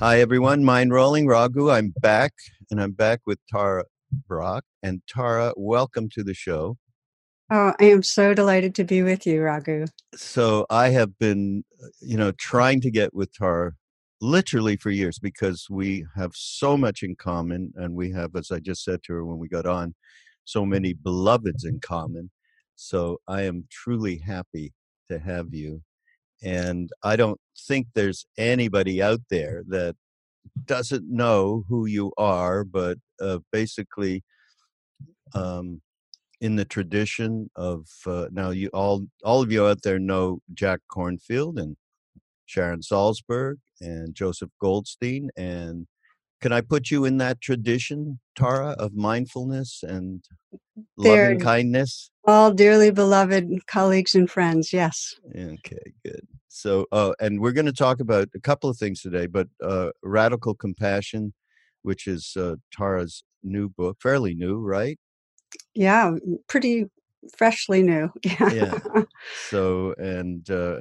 Hi, everyone. Mindrolling. Raghu, I'm back, and I'm back with Tara Brach. And Tara, welcome to the show. Oh, I am so delighted to be with you, Raghu. So I have been, you know, trying to get with Tara literally for years because we have so much in common, and we have, as I just said to her when we got on, so many beloveds in common. So I am truly happy to have you. And I don't think there's anybody out there that doesn't know who you are, but uh, basically, um, in the tradition of uh, now, you all all of you out there know Jack Kornfield and Sharon Salzberg and Joseph Goldstein. And can I put you in that tradition, Tara, of mindfulness and They're loving kindness? all dearly beloved colleagues and friends. Yes. Okay, good. So, uh, and we're going to talk about a couple of things today, but uh, Radical Compassion, which is uh, Tara's new book, fairly new, right? Yeah, pretty freshly new. Yeah. Yeah. So, and uh,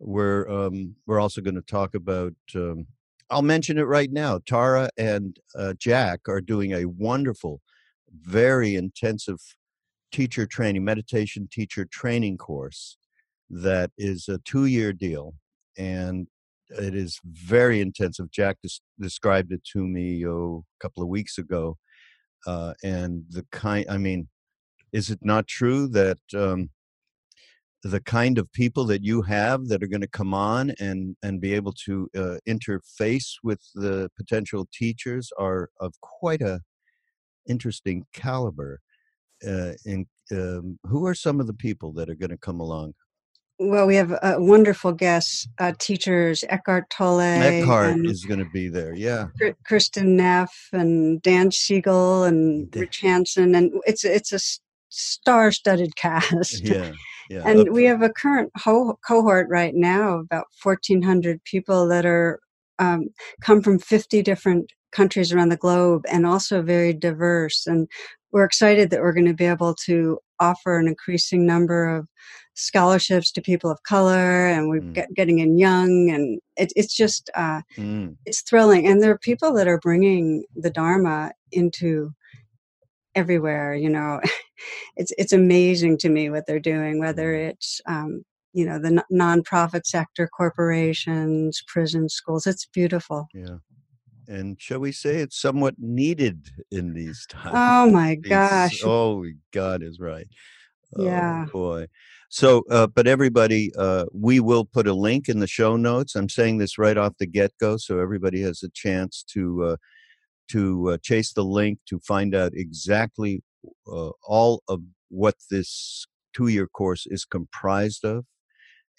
we're um, we're also going to talk about. Um, I'll mention it right now. Tara and uh, Jack are doing a wonderful, very intensive teacher training, meditation teacher training course that is a two year deal. And it is very intensive. Jack des- described it to me oh, a couple of weeks ago. Uh, and the kind, I mean, is it not true that um, the kind of people that you have that are going to come on and and be able to uh, interface with the potential teachers are of quite a interesting caliber. Uh, in, um, who are some of the people that are going to come along? Well, we have uh, wonderful guests, uh, teachers Eckhart Tolle Eckhart is going to be there. Yeah, Kristin Neff and Dan Siegel and Rick Hanson, and it's it's a star-studded cast. yeah, yeah. And we have a current ho- cohort right now, about 1,400 people that are um, come from 50 different countries around the globe and also very diverse. And we're excited that we're going to be able to offer an increasing number of scholarships to people of color, and we're Mm. get, getting in young, and it, it's just uh, mm, it's thrilling. And there are people that are bringing the Dharma into everywhere. You know, it's it's amazing to me what they're doing. Whether it's um, you know the n- nonprofit sector, corporations, prison schools. It's beautiful. yeah. And shall we say it's somewhat needed in these times? Oh my gosh! oh, God is right. Oh, Yeah. boy. So, uh, but everybody, uh, we will put a link in the show notes. I'm saying this right off the get go, so everybody has a chance to uh, to uh, chase the link to find out exactly uh, all of what this two year course is comprised of,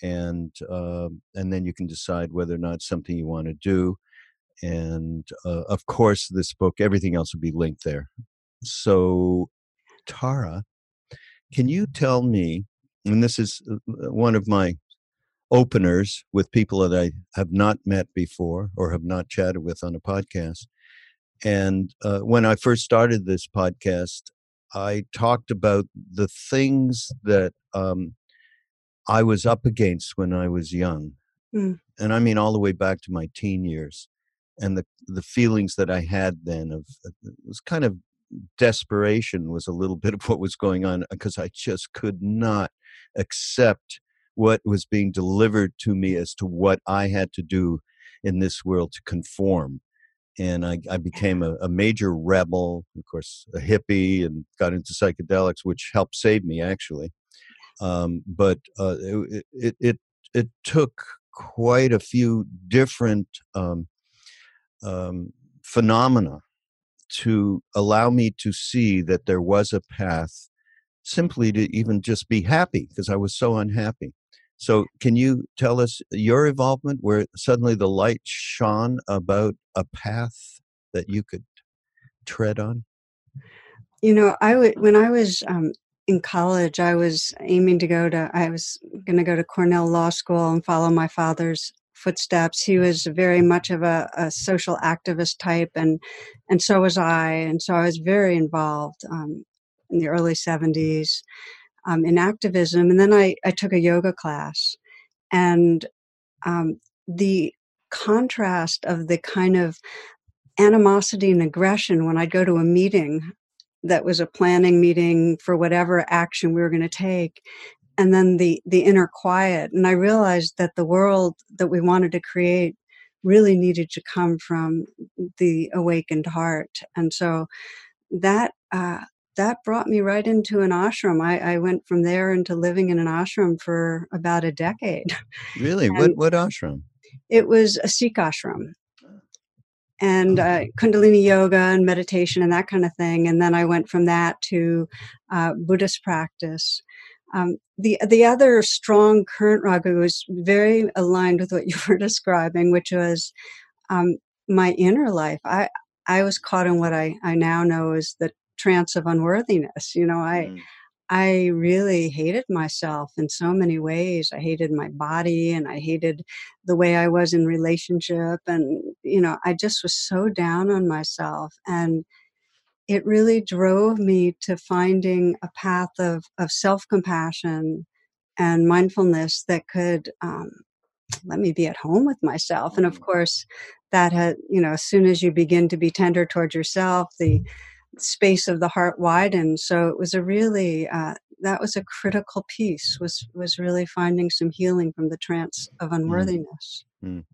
and um, and then you can decide whether or not something you want to do. And uh, of course, this book, everything else will be linked there. So, Tara, can you tell me? And this is uh, one of my openers with people that I have not met before or have not chatted with on a podcast. And uh, when I first started this podcast, I talked about the things that um, I was up against when I was young. Mm. And I mean, all the way back to my teen years. And the, the feelings that I had then of it was kind of desperation was a little bit of what was going on because I just could not accept what was being delivered to me as to what I had to do in this world to conform. And I, I became a, a major rebel, of course, a hippie, and got into psychedelics, which helped save me actually. Um, but uh, it, it it it took quite a few different um, um, phenomena to allow me to see that there was a path simply to even just be happy because I was so unhappy. So, can you tell us your involvement where suddenly the light shone about a path that you could tread on? You know, I would when I was um, in college, I was aiming to go to. I was going to go to Cornell Law School and follow my father's footsteps. He was very much of a, a social activist type, and and so was I. And so I was very involved um, in the early '70s um, in activism. And then I I took a yoga class, and um, the contrast of the kind of animosity and aggression when I'd go to a meeting that was a planning meeting for whatever action we were going to take and then the the inner quiet and i realized that the world that we wanted to create really needed to come from the awakened heart and so that uh, that brought me right into an ashram I, I went from there into living in an ashram for about a decade really what what ashram it was a sikh ashram and uh, Kundalini yoga and meditation and that kind of thing. And then I went from that to uh, Buddhist practice. Um, the the other strong current Raghu was very aligned with what you were describing, which was um, my inner life. I I was caught in what I I now know is the trance of unworthiness. You know, I mm. I really hated myself in so many ways. I hated my body and I hated the way I was in relationship. And, you know, I just was so down on myself. And it really drove me to finding a path of, of self compassion and mindfulness that could um, let me be at home with myself. And of mm. course, that had, you know, as soon as you begin to be tender towards yourself, the space of the heart widened. So it was a really uh, that was a critical piece. Was was really finding some healing from the trance of mm. unworthiness. Mm.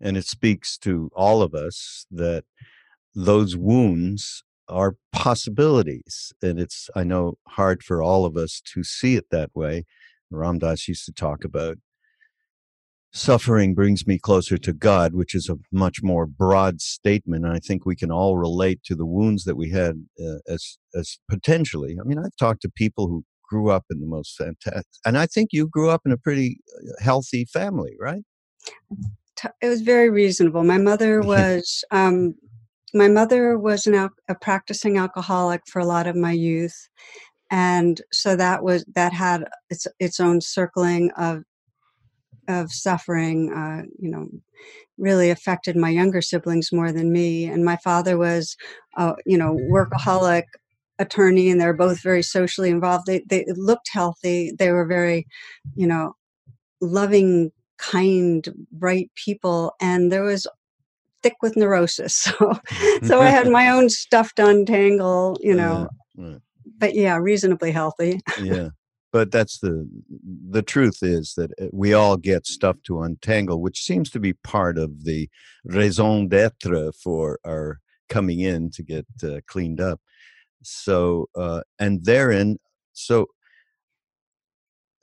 And it speaks to all of us that those wounds are possibilities, and it's I know hard for all of us to see it that way. Ram Dass used to talk about suffering brings me closer to God, which is a much more broad statement. And I think we can all relate to the wounds that we had uh, as as potentially. I mean, I've talked to people who grew up in the most fantastic, and I think you grew up in a pretty uh, healthy family, right? It was very reasonable. My mother was. Um, my mother was an al- a practicing alcoholic for a lot of my youth, and so that was that had its its own circling of of suffering, uh, you know, really affected my younger siblings more than me. And my father was, uh, you know, workaholic attorney, and they're both very socially involved. They they looked healthy. They were very, you know, loving, kind, bright people, and there was thick with neurosis. So, so I had my own stuff to untangle, you know. Yeah, right. But yeah, reasonably healthy. yeah but that's the the truth is that uh, we all get stuff to untangle which seems to be part of the raison d'etre for our coming in to get uh, cleaned up. So uh, and therein so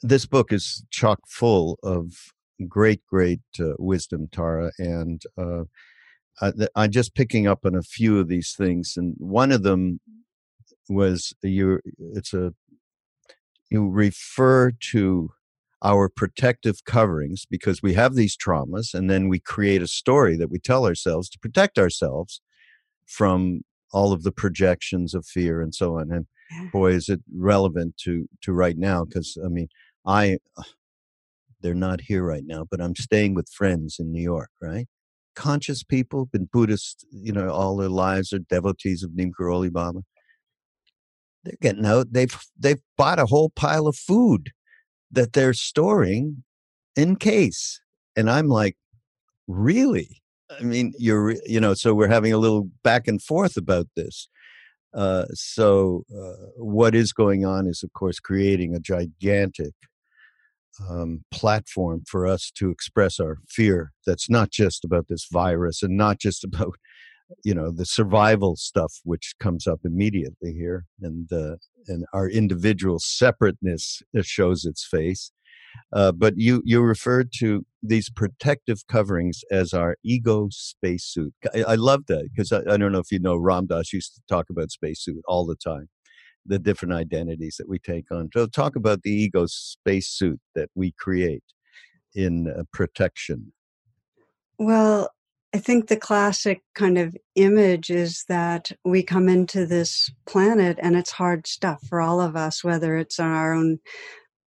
this book is chock full of great great uh, wisdom tara and uh, i'm just picking up on a few of these things and one of them was you it's a you refer to our protective coverings because we have these traumas and then we create a story that we tell ourselves to protect ourselves from all of the projections of fear and so on and boy is it relevant to to right now because i mean i they're not here right now but i'm staying with friends in new york right? Conscious people been buddhist you know all their lives are devotees of neem karoli baba they're getting out. They've they've bought a whole pile of food that they're storing in case. And I'm like, really? I mean, you're you know, so we're having a little back and forth about this. Uh, so uh, what is going on is, of course, creating a gigantic um, platform for us to express our fear. That's not just about this virus and not just about you know the survival stuff which comes up immediately here and uh, and our individual separateness uh, shows its face uh, but you you referred to these protective coverings as our ego spacesuit. I, I love that because I, I, don't know if you know Ram Dass used to talk about spacesuit all the time, the different identities that we take on. So talk about the ego spacesuit that we create in uh, protection. Well, I think the classic kind of image is that we come into this planet and it's hard stuff for all of us, whether it's our own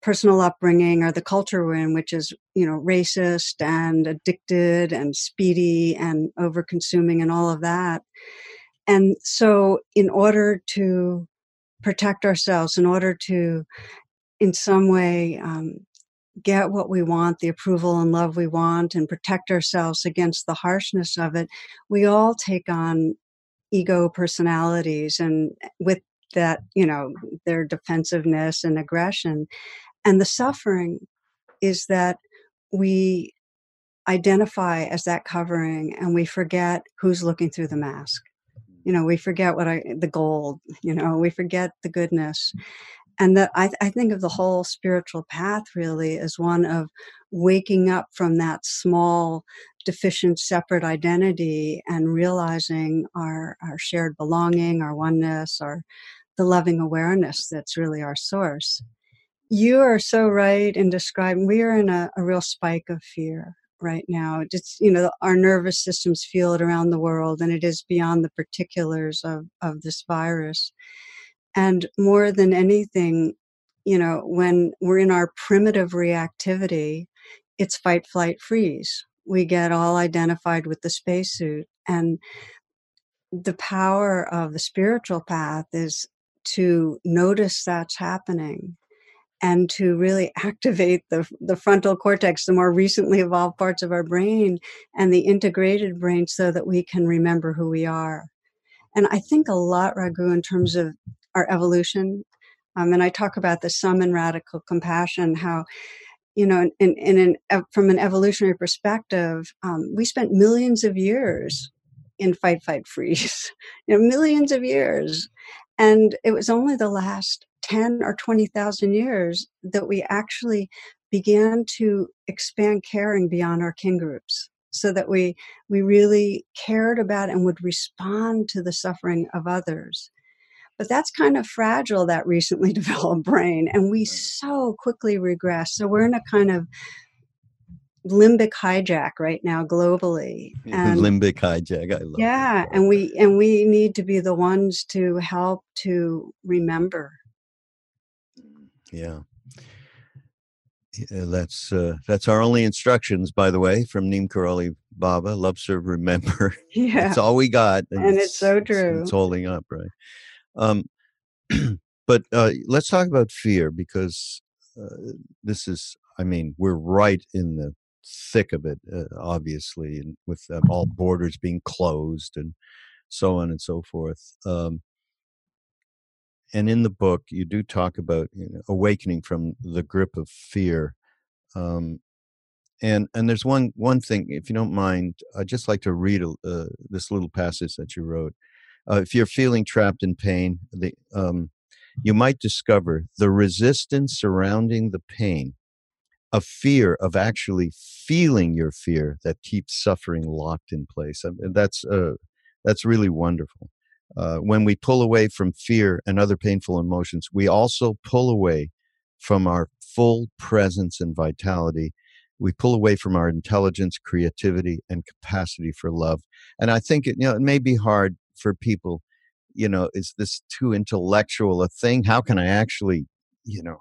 personal upbringing or the culture we're in, which is, you know, racist and addicted and speedy and over consuming and all of that. And so, in order to protect ourselves, in order to, in some way, um, get what we want, the approval and love we want, and protect ourselves against the harshness of it, we all take on ego personalities and eh, with that, you know, their defensiveness and aggression. And the suffering is that we identify as that covering and we forget who's looking through the mask. You know, we forget what I, the gold, you know, we forget the goodness. And that I, I think of the whole spiritual path really as one of waking up from that small, deficient, separate identity and realizing our, our shared belonging, our oneness, our the loving awareness that's really our source. You are so right in describing we are in a, a real spike of fear right now. It's you know our nervous systems feel it around the world, and it is beyond the particulars of of this virus. And more than anything, you know, when we're in our primitive reactivity, it's fight, flight, freeze. We get all identified with the spacesuit, and the power of the spiritual path is to notice that's happening and to really activate the, the frontal cortex, the more recently evolved parts of our brain, and the integrated brain so that we can remember who we are. And I think a lot, Raghu, in terms of our evolution. Um, and I talk about the sum and radical compassion, how, you know, in, in from an evolutionary perspective, um, we spent millions of years in fight, fight, freeze, you know, millions of years. And it was only the last 10 or 20,000 years that we actually began to expand caring beyond our kin groups so that we we really cared about and would respond to the suffering of others but that's kind of fragile that recently developed brain and we so quickly regress so we're in a kind of limbic hijack right now globally and limbic hijack i love yeah and we and we need to be the ones to help to remember yeah that's uh, that's our only instructions, by the way, from Neem Karoli Baba. Love, serve, remember. Yeah, that's all we got, and, and it's, it's, so true. It's, it's, holding up, right? Um, but uh, let's talk about fear because uh, this is, I mean, we're right in the thick of it, uh, obviously, and with uh, all borders being closed and so on and so forth. Um, and in the book, you do talk about you know, awakening from the grip of fear. Um, and and there's one one thing, if you don't mind, I'd just like to read uh, this little passage that you wrote. Uh, if you're feeling trapped in pain, the um, you might discover the resistance surrounding the pain a fear of actually feeling your fear that keeps suffering locked in place. I mean, that's uh, that's really wonderful. Uh, when we pull away from fear and other painful emotions, we also pull away from our full presence and vitality. We pull away from our intelligence, creativity, and capacity for love. And I think it, you know, it may be hard for people. You know, is this too intellectual a thing? How can I actually, you know,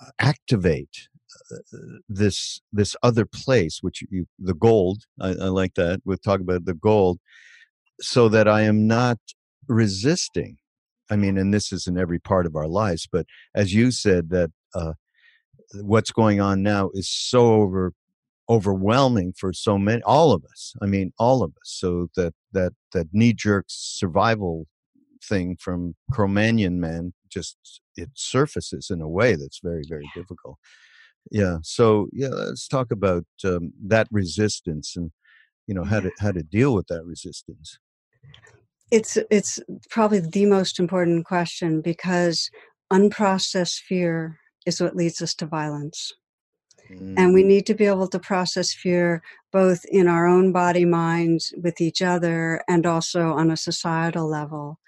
uh, activate uh, this this other place, which you the gold? I, I like that. We'll talk about the gold, so that I am not resisting. I mean, and this is in every part of our lives, but as you said, that uh, what's going on now is so over overwhelming for so many all of us i mean all of us. So that that that knee-jerk survival thing from cro-magnon man just it surfaces in a way that's very very difficult. Yeah so yeah let's talk about um, that resistance and you know how to how to deal with that resistance. It's it's probably the most important question because unprocessed fear is what leads us to violence. Mm. And we mm. need to be able to process fear both in our own body minds with each other and also on a societal level.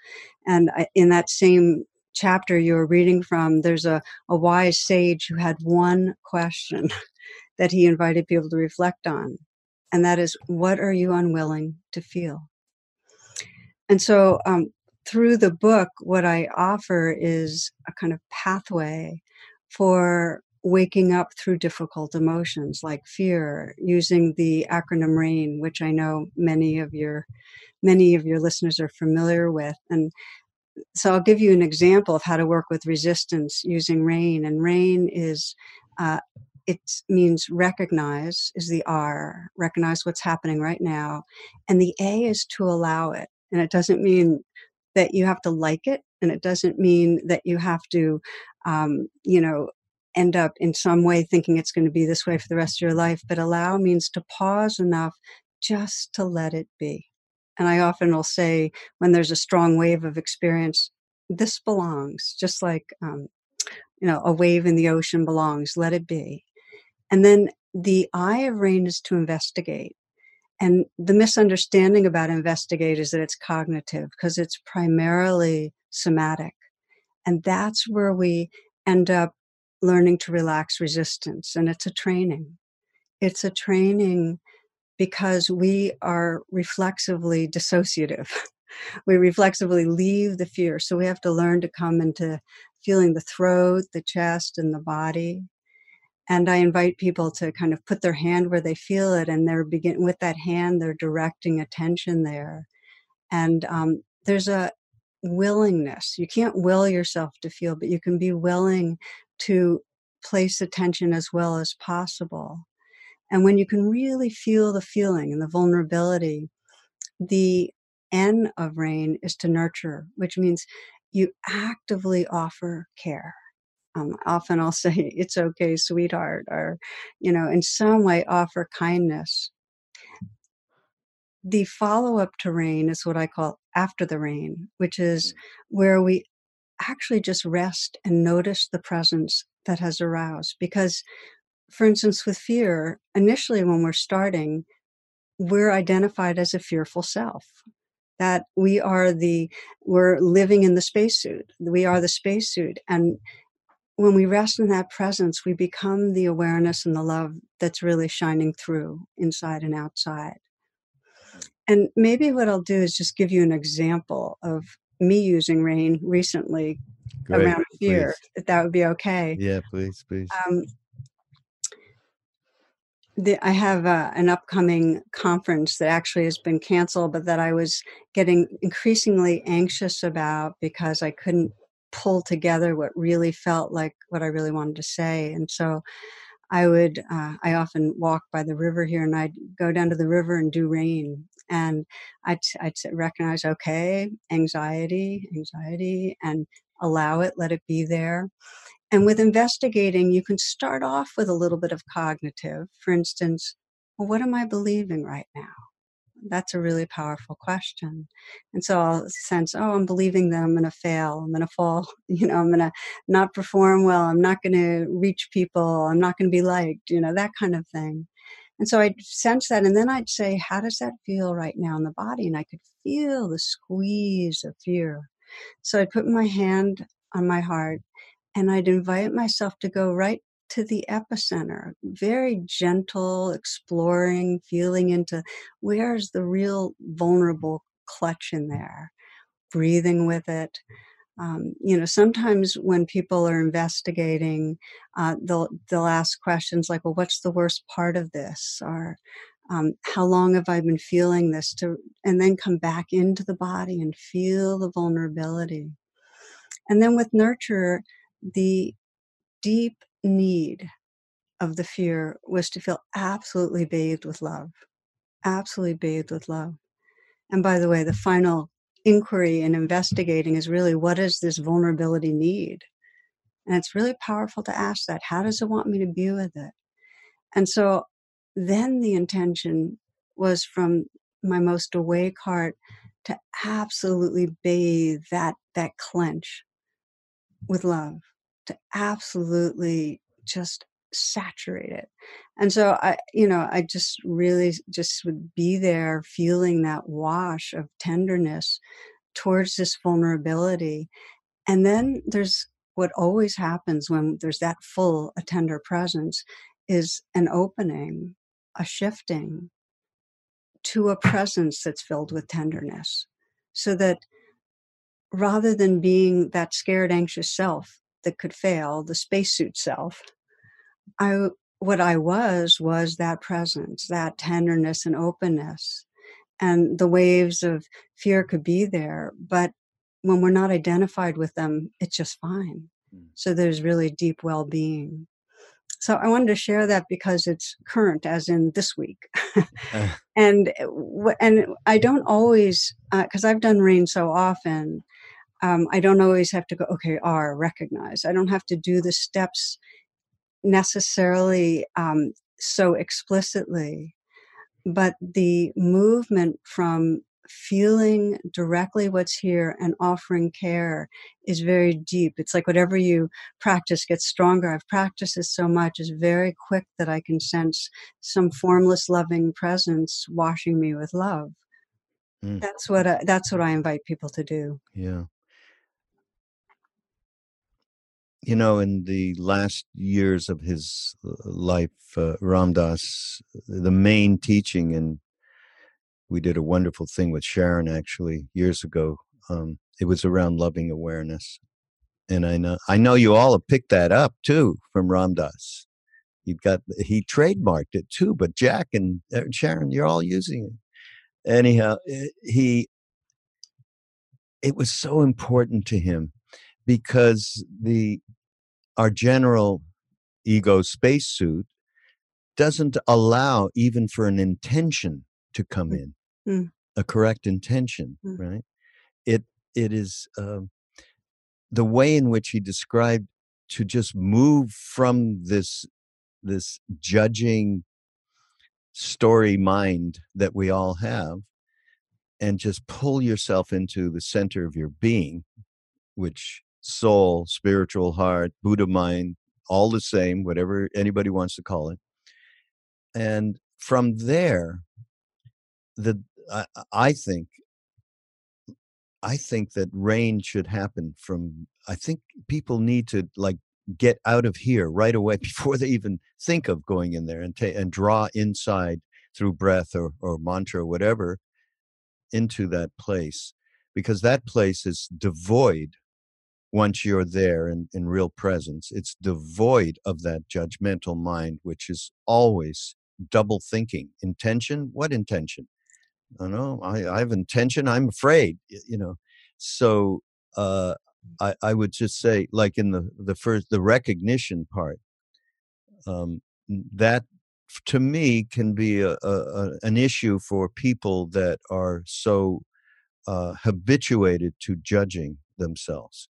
And in that same chapter you were reading from, there's a, a wise sage who had one question that he invited people to reflect on. And that is, what are you unwilling to feel? And so, um, through the book, what I offer is a kind of pathway for waking up through difficult emotions like fear using the acronym rain which i know many of your many of your listeners are familiar with and so i'll give you an example of how to work with resistance using rain and rain is uh, it means recognize is the R, recognize what's happening right now. And the A is to allow it. And it doesn't mean that you have to like it. And it doesn't mean that you have to, um, you know, end up in some way thinking it's going to be this way for the rest of your life. But allow means to pause enough just to let it be. And I often will say when there's a strong wave of experience, this belongs, just like, um, you know, a wave in the ocean belongs, let it be. And then the eye of rain is to investigate. And the misunderstanding about investigate is that it's cognitive because it's primarily somatic. And that's where we end up learning to relax resistance. And it's a training. It's a training because we are reflexively dissociative. we reflexively leave the fear. So we have to learn to come into feeling the throat, the chest, and the body. And I invite people to kind of put their hand where they feel it, and they're begin with that hand. They're directing attention there, and um, there's a willingness. You can't will yourself to feel, but you can be willing to place attention as well as possible. And when you can really feel the feeling and the vulnerability, the N of rain is to nurture, which means you actively offer care. Um, often I'll say, it's okay, sweetheart, or, you know, in some way offer kindness. The follow up to rain is what I call after the rain, which is mm. where we actually just rest and notice the presence that has aroused. Because for instance, with fear, initially when we're starting, we're identified as a fearful self. That we are the, we're living in the spacesuit. We are the spacesuit. And when we rest in that presence, we become the awareness and the love that's really shining through inside and outside. And maybe what I'll do is just give you an example of me using rain recently Great, around here, please. if that would be okay. Yeah, please, please. Um, the, I have uh, an upcoming conference that actually has been canceled, but that I was getting increasingly anxious about because I couldn't pull together what really felt like what I really wanted to say. And so I would, uh, I often walk by the river here and I'd go down to the river and do rain. And I'd, recognize, okay, anxiety, anxiety, and allow it, let it be there. And with investigating, you can start off with a little bit of cognitive. For instance, well, what am I believing right now? That's a really powerful question. And so I'll sense, oh, I'm believing that I'm going to fail. I'm going to fall. You know, I'm going to not perform well. I'm not going to reach people. I'm not going to be liked, you know, that kind of thing. And so I'd sense that. And then I'd say, how does that feel right now in the body? And I could feel the squeeze of fear. So I'd put my hand on my heart and I'd invite myself to go right to the epicenter, very gentle, exploring, feeling into where's the real vulnerable clutch in there, breathing with it. Um, you know, sometimes when people are investigating, uh, they'll they'll ask questions like, "Well, what's the worst part of this?" or um, "How long have I been feeling this?" To and then come back into the body and feel the vulnerability. And then with nurture, the deep need of the fear was to feel absolutely bathed with love, absolutely bathed with love. And by the way, the final inquiry and investigating is really what does this vulnerability need? And it's really powerful to ask that. How does it want me to be with it? And so then the intention was from my most awake heart to absolutely bathe that that clench with love to absolutely just saturate it and so i you know i just really just would be there feeling that wash of tenderness towards this vulnerability. And then there's what always happens when there's that full a tender presence is an opening a shifting to a presence that's filled with tenderness. So that rather than being that scared, anxious self that could fail, the spacesuit self, I what I was was that presence, that tenderness and openness. And the waves of fear could be there, but when we're not identified with them, it's just fine. Mm. So there's really deep well being. so I wanted to share that because it's current, as in this week. and and I don't always because uh, I've done rain so often. Um, I don't always have to go. Okay, R recognize. I don't have to do the steps necessarily um, so explicitly, but the movement from feeling directly what's here and offering care is very deep. It's like whatever you practice gets stronger. I've practiced this so much, it's very quick that I can sense some formless, loving presence washing me with love. Mm. That's what I, that's what I invite people to do. Yeah. You know, in the last years of his uh, life, uh, Ram Dass, the main teaching and we did a wonderful thing with Sharon actually years ago. Um, it was around loving awareness, and I know I know you all have picked that up too from Ram Dass. He got he trademarked it too, but Jack and uh, Sharon, you're all using it. Anyhow, eh, he it was so important to him because the our general ego spacesuit doesn't allow even for an intention to come mm. in mm. a correct intention, mm. right? It it is uh, the way in which he described to just move from this this judging story mind that we all have and just pull yourself into the center of your being which soul spiritual heart buddha mind all the same whatever anybody wants to call it. And from there the I, I think I think that rain should happen from I think people need to like get out of here right away before they even think of going in there and ta- and draw inside through breath or, or mantra or whatever into that place because that place is devoid once you're there in, in real presence it's devoid of that judgmental mind which is always double thinking intention what intention I know I, I have intention. I'm afraid, you know. So uh, I, I would just say, like in the the first the recognition part, um, that to me can be a, a, an issue for people that are so uh, habituated to judging themselves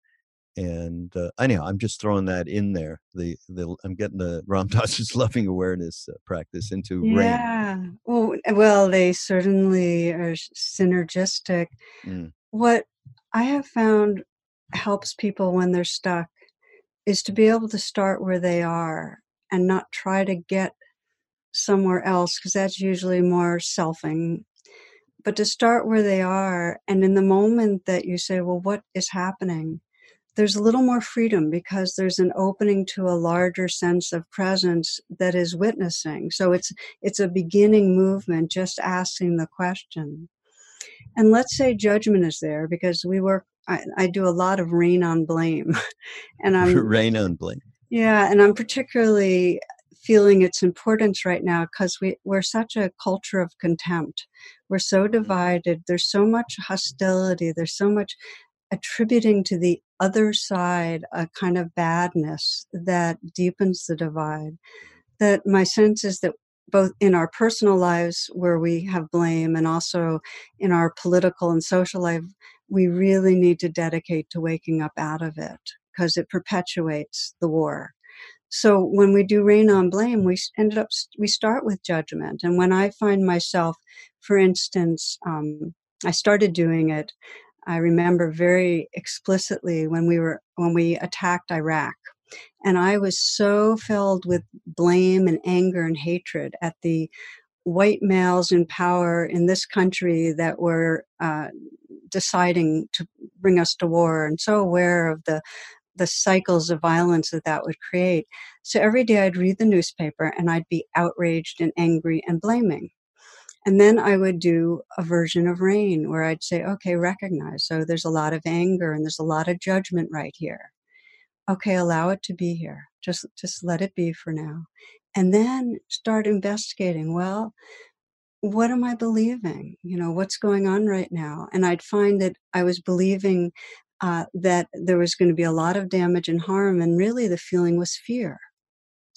and uh, anyhow, I'm just throwing that in there. The the I'm getting the Ram Dass's loving awareness uh, practice into yeah. rain. Well, well, they certainly are synergistic. Mm. What I have found helps people when they're stuck is to be able to start where they are and not try to get somewhere else because that's usually more selfing but to start where they are and in the moment that you say well what is happening there's a little more freedom because there's an opening to a larger sense of presence that is witnessing so it's it's a beginning movement just asking the question and let's say judgment is there because we work i, I do a lot of rain on blame and i'm rain on blame yeah and i'm particularly feeling its importance right now because we, we're such a culture of contempt. We're so mm-hmm. divided. There's so much hostility. There's so much attributing to the other side a kind of badness that deepens the divide. That my sense is that both in our personal lives where we have blame and also in our political and social life, we really need to dedicate to waking up out of it because it perpetuates the war. So when we do rain on blame, we ended up we start with judgment. And when I find myself, for instance, um, I started doing it I remember very explicitly when we were when we attacked Iraq. And I was so filled with blame and anger and hatred at the white males in power in this country that were uh, deciding to bring us to war and so aware of the the cycles of violence that that would create. So every day I'd read the newspaper and I'd be outraged and angry and blaming. And then I would do a version of rain where I'd say, okay, recognize. So there's a lot of anger and there's a lot of judgment right here. Okay, allow it to be here. Just just let it be for now. And then start investigating. Well, what am I believing? You know, what's going on right now? And I'd find that I was believing uh, that there was going to be a lot of damage and harm, and really the feeling was fear.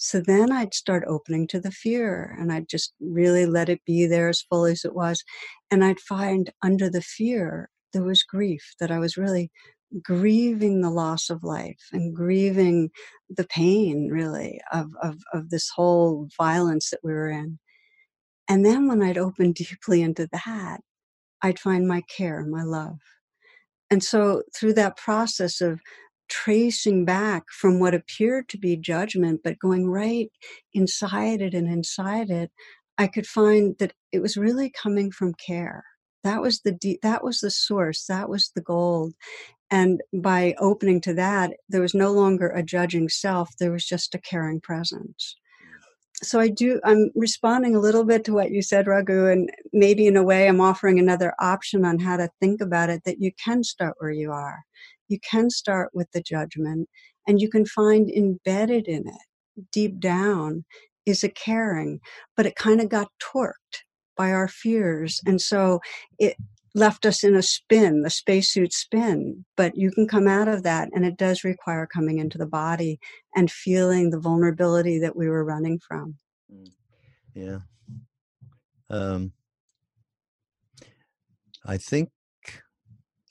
So then I'd start opening to the fear and I'd just really let it be there as fully as it was. And I'd find under the fear, there was grief that I was really grieving the loss of life and grieving the pain really of, of, of this whole violence that we were in. And then when I'd open deeply into that, I'd find my care, my love. And so through that process of tracing back from what appeared to be judgment, but going right inside it and inside it, I could find that it was really coming from care. That was the deep, that was the source. That was the gold. And by opening to that, there was no longer a judging self. There was just a caring presence mm. so I do, I'm responding a little bit to what you said, Raghu, and maybe in a way I'm offering another option on how to think about it that you can start where you are. You can start with the judgment, and you can find embedded in it, deep down, is a caring, but it kind of got torqued by our fears. And so it left us in a spin, the spacesuit spin. But you can come out of that, and it does require coming into the body and feeling the vulnerability that we were running from. Mm. Yeah. Um, I think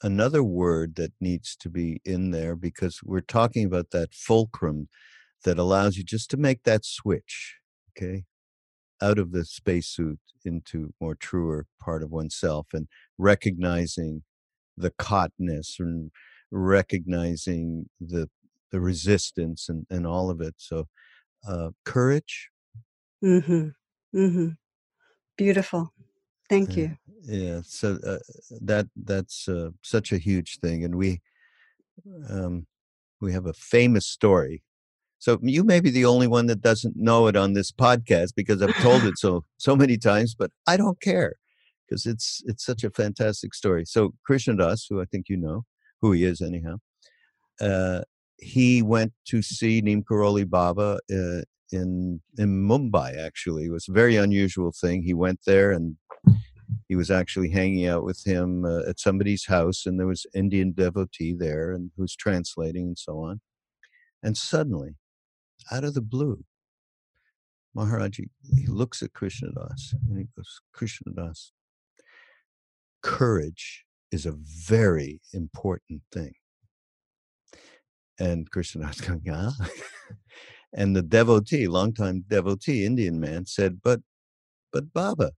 another word that needs to be in there because we're talking about that fulcrum that allows you just to make that switch, okay, out of the spacesuit into more truer part of oneself and recognizing the caughtness and recognizing the the resistance and, and all of it. So uh, courage. Mm-hmm. Mm-hmm. Beautiful. Thank you. Yeah. So uh, that that's uh, such a huge thing, and we um, we have a famous story. So you may be the only one that doesn't know it on this podcast because I've told it so so many times, but I don't care because it's it's such a fantastic story. So Krishna Das, who I think you know, who he is anyhow, uh, he went to see Neem Karoli Baba uh, in in Mumbai. Actually, it was a very unusual thing. He went there and he was actually hanging out with him uh, at somebody's house, and there was Indian devotee there and who's translating and so on. And suddenly, out of the blue, Maharaji he looks at Krishna Das and he goes, Krishna Das, courage is a very important thing. And Krishna Das going, ah. and the devotee, longtime devotee, Indian man, said, But but Baba,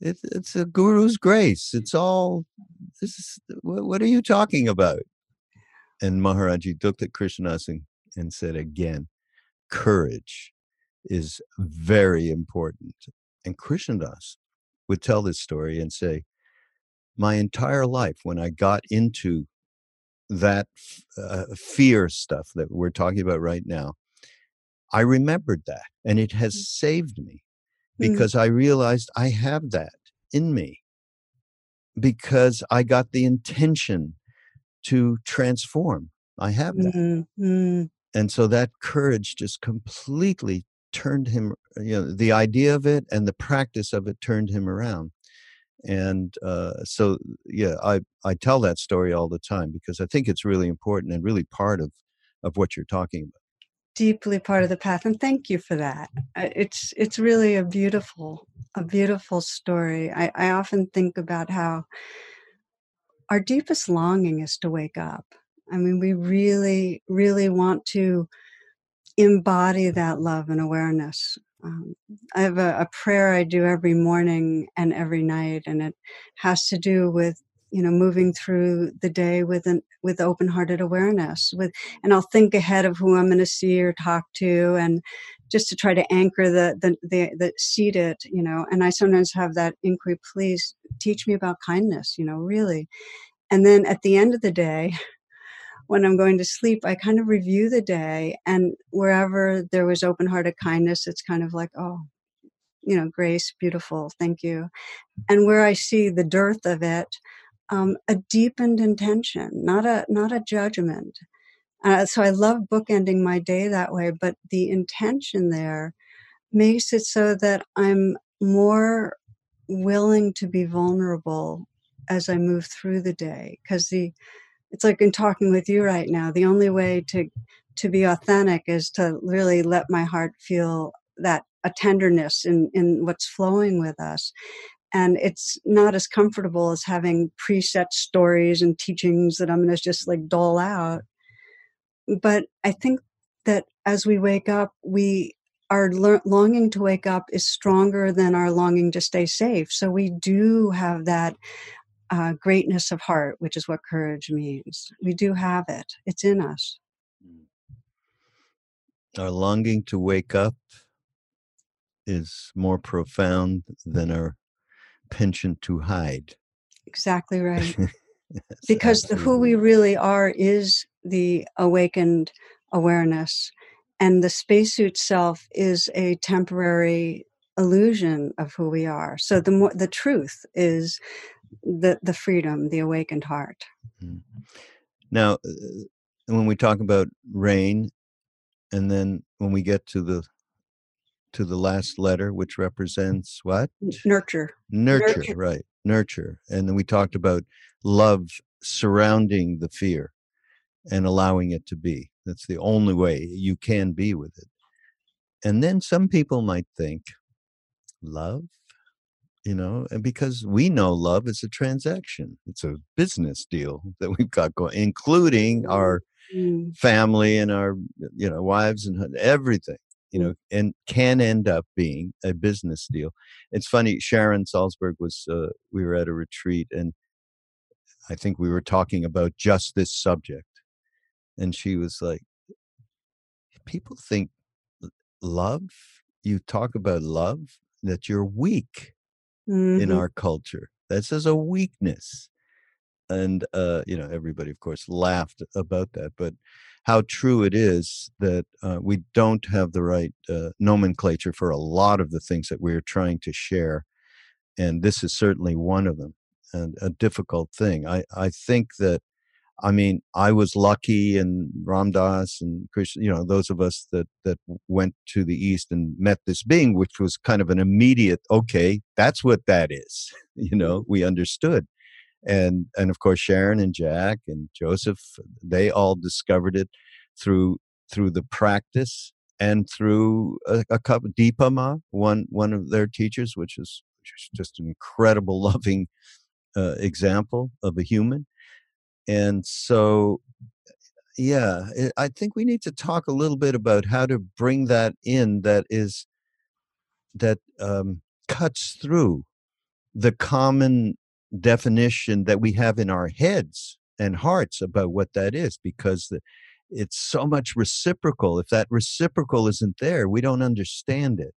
it, it's a guru's grace. It's all this is what, what are you talking about? And Maharaji looked at Krishna Das and, and said again, courage is very important. And Krishna Das would tell this story and say, my entire life when I got into that uh, fear stuff that we're talking about right now, I remembered that and it has mm. saved me mm. because mm. I realized I have that in me because I got the intention to transform. I have that. Mm-hmm. Mm. And so that courage just completely turned him, you know, the idea of it and the practice of it turned him around and uh, so yeah i i tell that story all the time because i think it's really important and really part of of what you're talking about deeply part of the path and thank you for that. It's it's really a beautiful a beautiful story. I, I often think about how our deepest longing is to wake up. I mean we really really want to embody that love and awareness. Um, I have a, a, prayer I do every morning and every night, and it has to do with you know moving through the day with an with open-hearted awareness. With and I'll think ahead of who I'm going to see or talk to, and just to try to anchor the the the, the seat it. You know, and I sometimes have that inquiry. Please teach me about kindness. You know, really. And then at the end of the day, when I'm going to sleep, I kind of review the day, and wherever there was open hearted kindness, it's kind of like, oh, you know, grace, beautiful, thank you. And where I see the dearth of it, um, a deepened intention, not a not a judgment. Uh, so I love bookending my day that way, but the intention there makes it so that I'm more willing to be vulnerable as I move through the day because the it's like in talking with you right now the only way to to be authentic is to really let my heart feel that a tenderness in in what's flowing with us and it's not as comfortable as having preset stories and teachings that i'm going to just like dole out. But i think that as we wake up we our longing to wake up is stronger than our longing to stay safe. So we do have that uh, greatness of heart which is what courage means. We do have it. It's in us. Our longing to wake up is more profound than our penchant to hide. Exactly right. because the, who we really are is the awakened awareness, and the spacesuit self is a temporary illusion of who we are. So the more the truth is the the freedom, the awakened heart. Mm. Now, uh, when we talk about rain, and then when we get to the to the last letter, which represents what? Nurture. Nurture, Nurture. right. Nurture. And then we talked about love surrounding the fear and allowing it to be. That's the only way you can be with it. And then some people might think, love? You know, and because we know love is a transaction, it's a business deal that we've got going, including our mm. family and our, you know, wives and everything you know, and can end up being a business deal. It's funny. Sharon Salzberg was. Uh, we were at a retreat, and I think we were talking about just this subject, and she was like, "People think love. You talk about love that you're weak mm-hmm. in our culture. That's as a weakness." And uh, you know, everybody, of course, laughed about that, but how true it is that uh, we don't have the right uh, nomenclature for a lot of the things that we're trying to share. And this is certainly one of them, and a difficult thing. I, I think that, I mean, I was lucky, and Ram Dass and Krishna, you know, those of us that that went to the East and met this being, which was kind of an immediate, okay, that's what that is. You know, we understood and and of course Sharon and Jack and Joseph they all discovered it through through the practice and through a, a couple Dipa Ma one one of their teachers which is, just an incredible loving uh, example of a human. And so yeah I think we need to talk a little bit about how to bring that in that is that um, cuts through the common definition that we have in our heads and hearts about what that is because the, it's so much reciprocal. If that reciprocal isn't there we don't understand it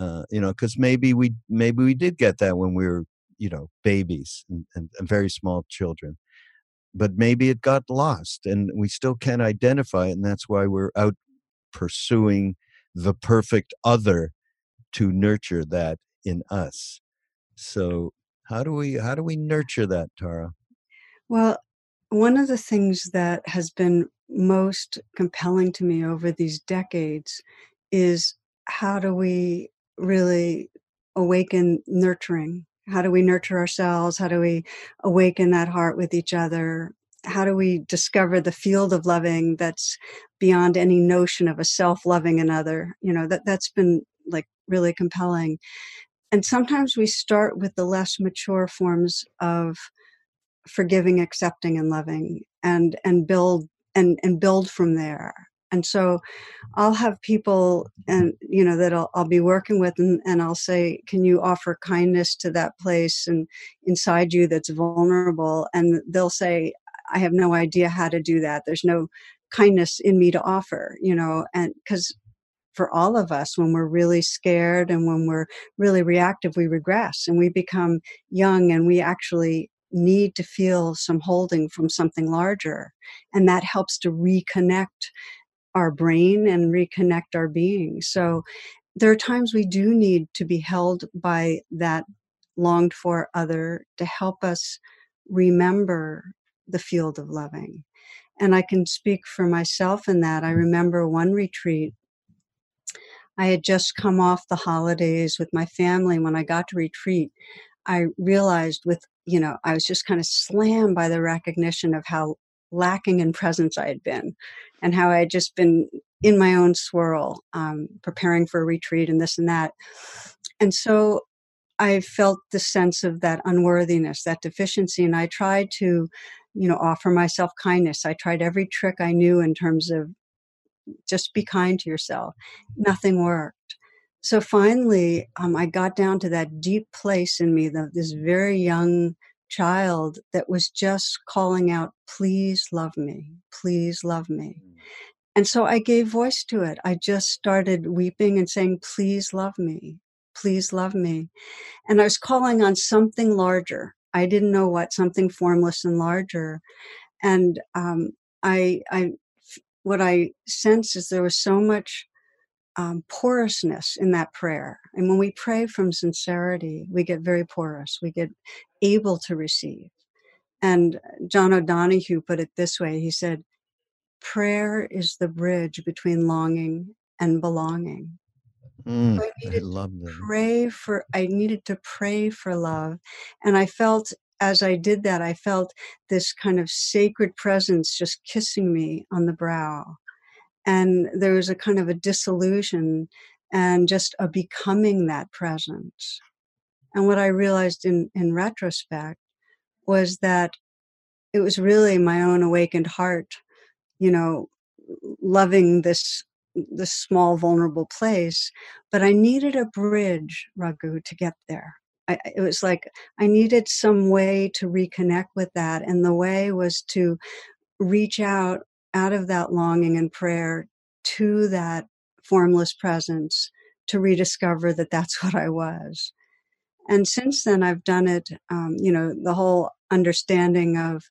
uh, you know because maybe we maybe we did get that when we were you know babies and, and, and very small children but maybe it got lost and we still can't identify it and that's why we're out pursuing the perfect other to nurture that in us. So how do we how do we nurture that, Tara? Well, one of the things that has been most compelling to me over these decades is how do we really awaken nurturing? How do we nurture ourselves? How do we awaken that heart with each other? How do we discover the field of loving that's beyond any notion of a self loving another? You know, that that's been like really compelling and sometimes we start with the less mature forms of forgiving accepting and loving and and build and and build from there. And so i'll have people and you know that i'll, I'll be working with and, and i'll say can you offer kindness to that place and inside you that's vulnerable? And they'll say i have no idea how to do that. There's no kindness in me to offer you know and because for all of us when we're really scared and when we're really reactive we regress and we become young and we actually need to feel some holding from something larger. And that helps to reconnect our brain and reconnect our being. So there are times we do need to be held by that longed for other to help us remember the field of loving. And I can speak for myself in that. I remember one retreat I had just come off the holidays with my family. When I got to retreat, I realized with, you know, I was just kind of slammed by the recognition of how lacking in presence I had been, and how I had just been in my own swirl, um, preparing for a retreat and this and that. And so I felt the sense of that unworthiness, that deficiency, and I tried to, you know, offer myself kindness. I tried every trick I knew in terms of just be kind to yourself. Nothing worked. So finally, um, I got down to that deep place in me, the, this very young child that was just calling out, Please love me, please love me. Mm. And so I gave voice to it. I just started weeping and saying, Please love me, please love me. And I was calling on something larger. I didn't know what, something formless and larger. And um, I, I, what I sense is there was so much um, porousness in that prayer. And when we pray from sincerity, we get very porous. We get able to receive. And John O'Donohue put it this way he said, Prayer is the bridge between longing and belonging. Mm, I, I love that. Pray for, I needed to pray for love. And I felt as I did that, I felt this kind of sacred presence just kissing me on the brow. And there was a kind of a disillusion and just a becoming that presence. And what I realized in, in retrospect was that it was really my own awakened heart, you know, loving this this small vulnerable place, but I needed a bridge, Raghu, to get there. I, it was like I needed some way to reconnect with that, and the way was to reach out out of that longing and prayer to that formless presence to rediscover that that's what I was. And since then, I've done it, um, you know, the whole understanding of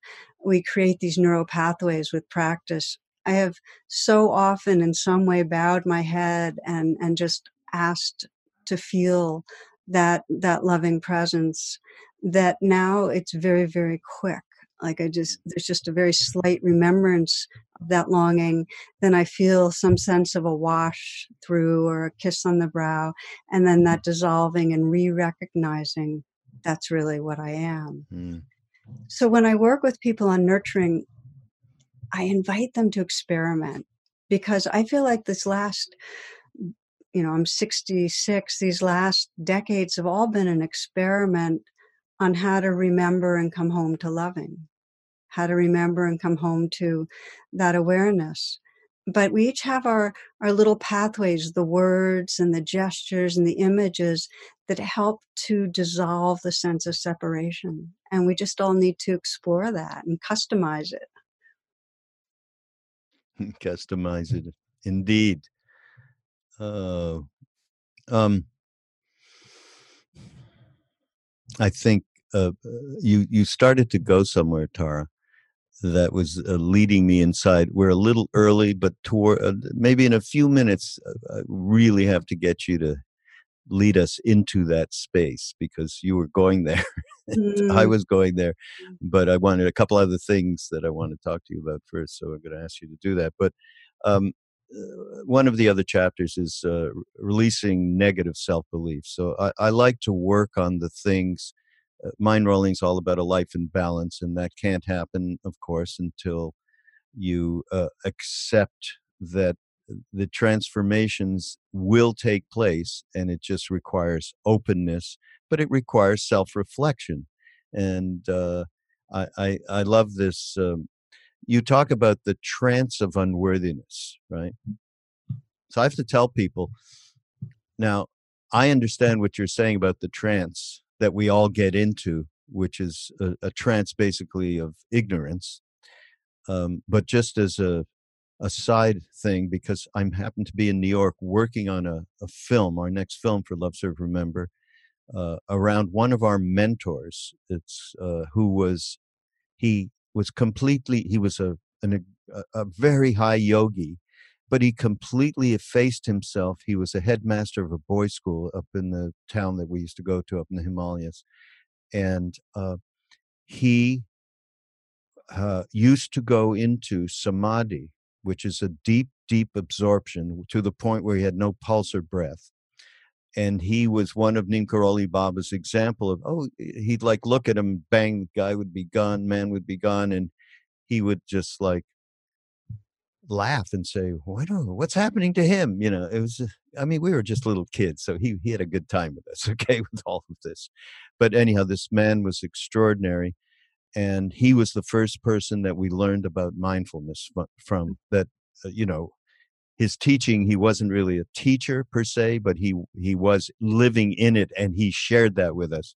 we create these neural pathways with practice. I have so often, in some way, bowed my head and, and just asked to feel that that loving presence that now it's very very quick. Like i just there's just a very slight remembrance of that longing. Then i feel some sense of a wash through or a kiss on the brow and then that dissolving and re-recognizing that's really what i am. Mm. so when i work with people on nurturing i invite them to experiment because i feel like this last you know i'm 66 these last decades have all been an experiment on how to remember and come home to loving how to remember and come home to that awareness. But we each have our, our little pathways, the words and the gestures and the images that help to dissolve the sense of separation. And we just all need to explore that and customize it. customize it, indeed. Uh, um, I think uh, you you started to go somewhere, Tara, that was uh, leading me inside. We're a little early, but toward uh, maybe in a few minutes, uh, I really have to get you to lead us into that space because you were going there. mm. I was going there, but I wanted a couple other things that I want to talk to you about first. So I'm going to ask you to do that. But um, uh, one of the other chapters is uh, releasing negative self belief. So I, I like to work on the things uh, Mindrolling is all about a life in balance, and that can't happen, of course, until you uh, accept that the transformations will take place, and it just requires openness, but it requires self-reflection. And uh, I, I, I love this. Um, you talk about the trance of unworthiness, right? So I have to tell people now. I understand what you're saying about the trance that we all get into, which is a, a trance basically of ignorance. Um, but just as a, a side thing, because I'm happen to be in New York working on a, a film, our next film for Love Serve Remember, uh, around one of our mentors. It's uh, who was he was completely he was a an, a, a very high yogi but he completely effaced himself. He was a headmaster of a boys' school up in the town that we used to go to up in the Himalayas. And uh, he uh, used to go into samadhi, which is a deep, deep absorption to the point where he had no pulse or breath. And he was one of Neem Karoli Baba's example of, oh, he'd like look at him, bang, guy would be gone, man would be gone. And he would just like laugh and say, "Why don't? What's happening to him?" You know, it was. I mean, we were just little kids, so he he had a good time with us. Okay, with all of this, but anyhow, this man was extraordinary, and he was the first person that we learned about mindfulness from. That uh, you know, his teaching. He wasn't really a teacher per se, but he he was living in it, and he shared that with us,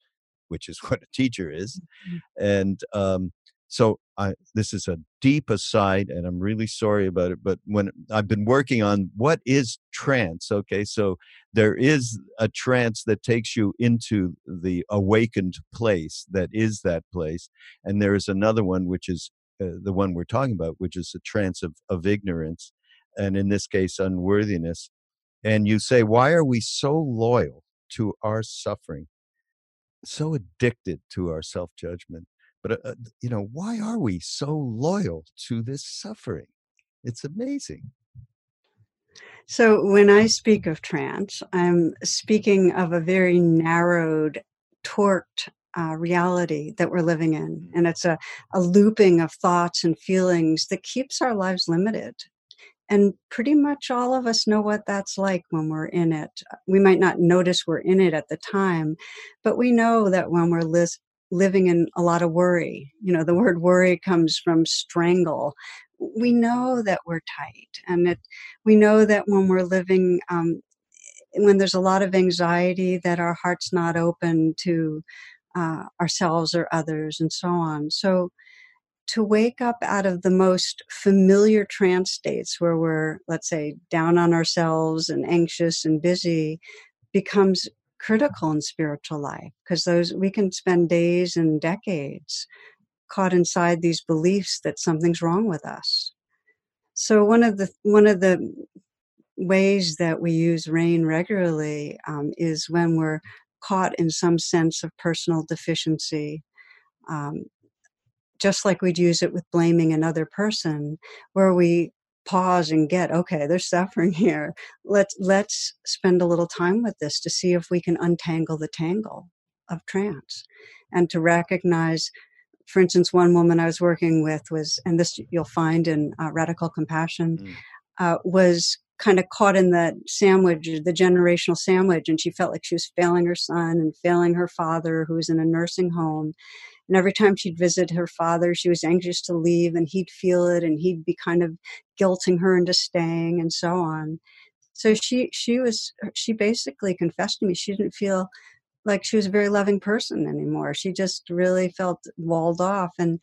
which is what a teacher is, mm-hmm. and um, so I, this is a deep aside, and I'm really sorry about it. But when I've been working on what is trance, okay, so there is a trance that takes you into the awakened place that is that place, and there is another one which is uh, the one we're talking about, which is a trance of, of ignorance, and in this case, unworthiness. And you say, why are we so loyal to our suffering, so addicted to our self judgment? But, uh, uh you know, why are we so loyal to this suffering? It's amazing. So, when I speak of trance, I'm speaking of a very narrowed, torqued uh, reality that we're living in. And it's a, a looping of thoughts and feelings that keeps our lives limited. And pretty much all of us know what that's like when we're in it. We might not notice we're in it at the time, but we know that when we're lis- living in a lot of worry. You know, the word worry comes from strangle. We know that we're tight, and it, we know that when we're living, um, when there's a lot of anxiety, that our heart's not open to uh, ourselves or others, and so on. So, to wake up out of the most familiar trance states where we're, let's say, down on ourselves and anxious and busy becomes critical in spiritual life because those we can spend days and decades caught inside these beliefs that something's wrong with us. So one of the one of the ways that we use rain regularly um, is when we're caught in some sense of personal deficiency. Um, just like we'd use it with blaming another person, where we pause and get okay there's suffering here. Let's let's spend a little time with this to see if we can untangle the tangle of trance. And to recognize for instance one woman i was working with was and this you'll find in uh, radical compassion mm. uh, was kind of caught in the sandwich the generational sandwich and she felt like she was failing her son and failing her father who was in a nursing home and every time she'd visit her father, she was anxious to leave and he'd feel it and he'd be kind of guilting her into staying and so on. So she, she was, uh, she basically confessed to me she didn't feel like she was a very loving person anymore. She just really felt walled off. And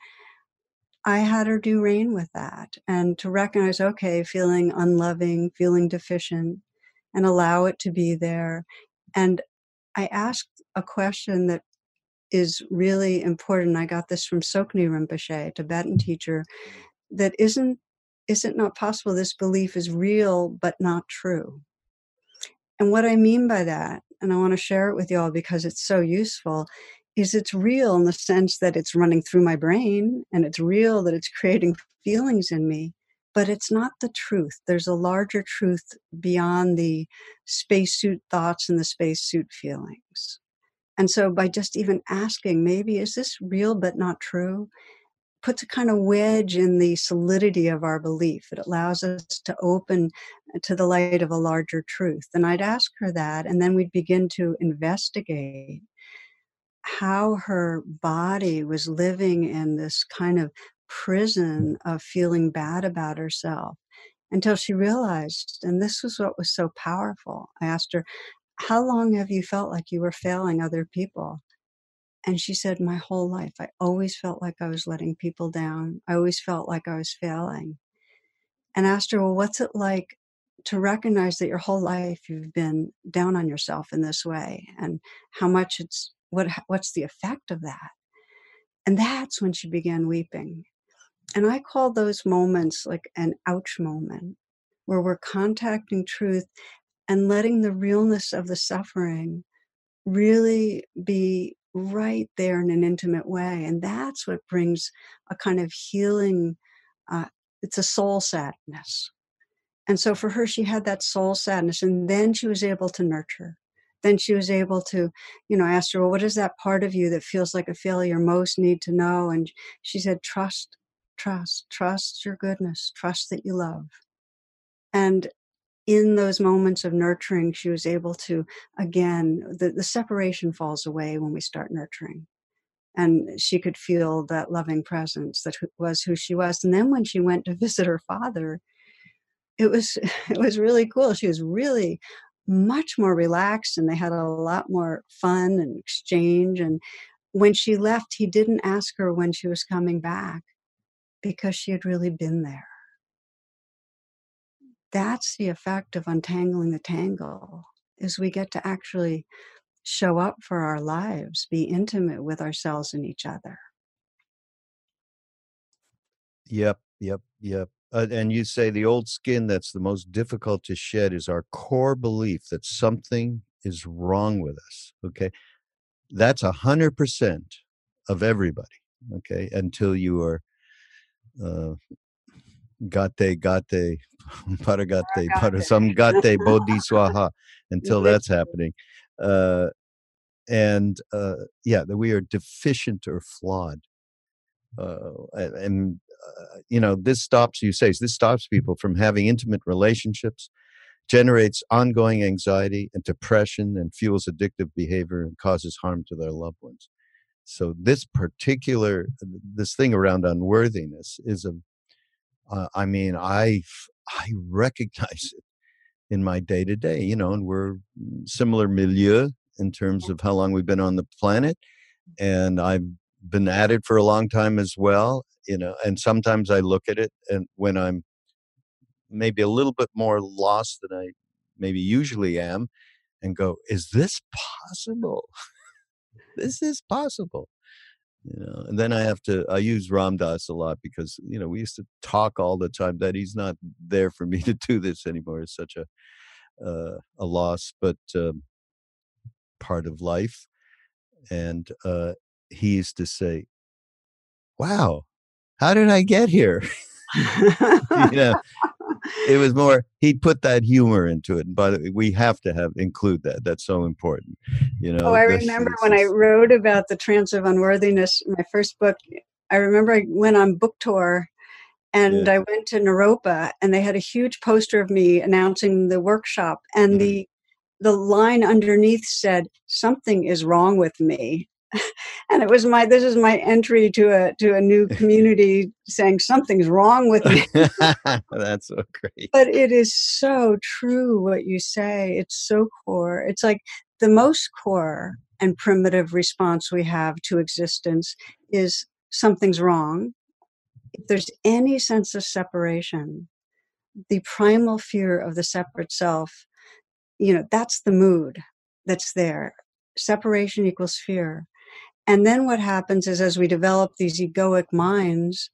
I had her do rain with that and to recognize, okay, feeling unloving, feeling deficient, and allow it to be there. And I asked a question that is really important. I got this from Tsoknyi Rinpoche, a Tibetan teacher, mm-hmm. that isn't is it not possible this belief is real but not true? And what I mean by that, and I want to share it with you all because it's so useful, is it's real in the sense that it's running through my brain and it's real that it's creating feelings in me, but it's not the truth. There's a larger truth beyond the spacesuit thoughts and the spacesuit feelings. And so by just even asking, maybe, is this real but not true? puts a kind of wedge in the solidity of our belief. It allows us to open uh, to the light of a larger truth. And I'd ask her that, and then we'd begin to investigate how her body was living in this kind of prison of feeling bad about herself until she realized, and this was what was so powerful. I asked her, how long have you felt like you were failing other people? And she said, My whole life. I always felt like I was letting people down. I always felt like I was failing. And asked her, Well, what's it like to recognize that your whole life you've been down on yourself in this way and how much it's what what's the effect of that and that's when she began weeping and i call those moments like an ouch moment where we're contacting truth and letting the realness of the suffering really be right there in an intimate way. And that's what brings a kind of healing, uh, it's a soul sadness. And so for her, she had that soul sadness, and then she was able to nurture. Then she was able to, you know, ask her, well, what is that part of you that feels like a failure most need to know? And she said, trust trust, trust your goodness, trust that you love. And in those moments of nurturing, she was able to, again, the, the separation falls away when we start nurturing. And she could feel that loving presence that was who she was. And then when she went to visit her father, it was it was really cool. She was really much more relaxed and they had a lot more fun and exchange and when she left he didn't ask her when she was coming back because she had really been there that's the effect of untangling the tangle is we get to actually show up for our lives be intimate with ourselves and each other. Yep yep yep uh, and you say the old skin that's the most difficult to shed is our core belief that something is wrong with us okay? That's a hundred percent of everybody okay until you are uh, gate gate paragate parasamgate bodhi swaha until that's happening. Uh, and uh, yeah that we are deficient or flawed. Uh, and uh, you know this stops you say this stops people from having intimate relationships generates ongoing anxiety and depression and fuels addictive behavior and causes harm to their loved ones. So this particular this thing around unworthiness is a uh, I mean, I I recognize it in my day to day, you know, and we're similar milieu in terms of how long we've been on the planet, and I've been at it for a long time as well, you know, and sometimes I look at it and when I'm maybe a little bit more lost than I maybe usually am, and go, "Is this possible? this is possible." You know and then i have to i use ram dass a lot because you know we used to talk all the time that he's not there for me to do this anymore. It's such a uh, a loss but um, part of life. And uh, he used to say wow how did i get here? You know it was more he'd put that humor into it but we have to have include that that's so important you know oh i remember when i wrote about the trance of unworthiness my first book i remember i went on book tour and yeah. i went to naropa and they had a huge poster of me announcing the workshop and mm-hmm. the the line underneath said something is wrong with me and it was my this is my entry to a to a new community saying something's wrong with me. That's so great. But it is so true what you say. It's so core. It's like the most core and primitive response we have to existence is something's wrong. If there's any sense of separation the primal fear of the separate self you know that's the mood that's there. Separation equals fear and then what happens is as we develop these egoic minds,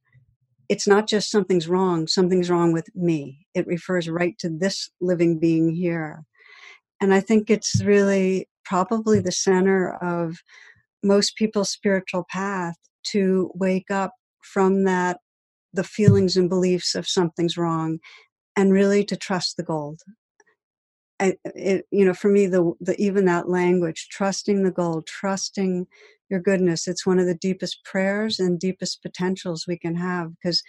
it's not just something's wrong, something's wrong with me. It refers right to this living being here. And I think it's really probably the center of most people's spiritual path to wake up from that, the feelings and beliefs of something's wrong, and really to trust the gold. It, you know, for me, the, the even that language, trusting the gold, trusting your goodness. It's one of the deepest prayers and deepest potentials we can have because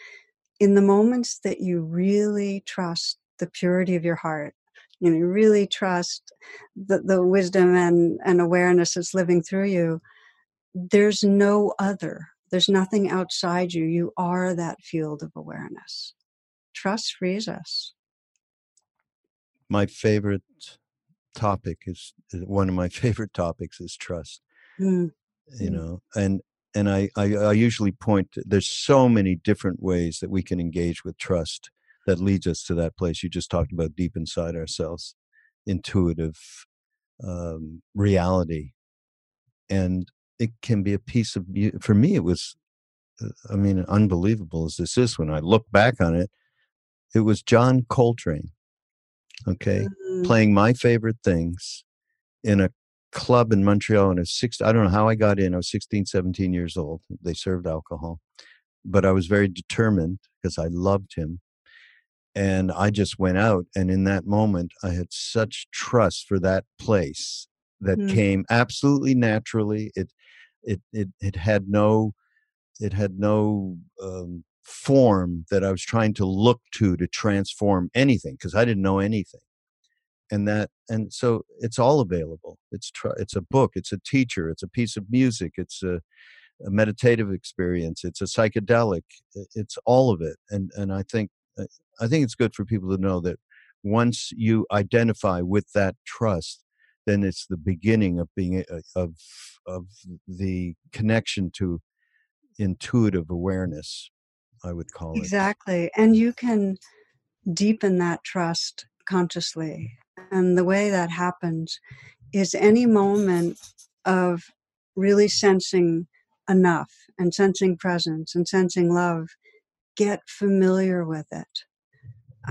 in the moments that you really trust the purity of your heart, you really trust the, the wisdom and, and awareness that's living through you, there's no other. There's nothing outside you. You are that field of awareness. Trust frees us. My favorite topic is one of my favorite topics is trust. Mm you mm. know and and I, I, I usually point to, there's so many different ways that we can engage with trust that leads us to that place you just talked about deep inside ourselves intuitive um, reality and it can be a piece of for me it was uh, i mean unbelievable as this is when i look back on it it was john coltrane okay mm-hmm. playing my favorite things in a club in Montreal and was six, I don't know how I got in. I was 16, 17 years old. They served alcohol, but I was very determined because I loved him. And I just went out. And in that moment, I had such trust for that place that mm. came absolutely naturally. It, it, it, it had no, it had no um, form that I was trying to look to to transform anything because I didn't know anything. And that, and so it's all available. It's tr- it's a book, it's a teacher, it's a piece of music, it's a, a meditative experience, it's a psychedelic, it's all of it. And and I think uh, I think it's good for people to know that once you identify with that trust, then it's the beginning of being a, of of the connection to intuitive awareness i would call it. Exactly and you can deepen that trust consciously and the way that happens is any moment of really sensing enough and sensing presence and sensing love get familiar with it.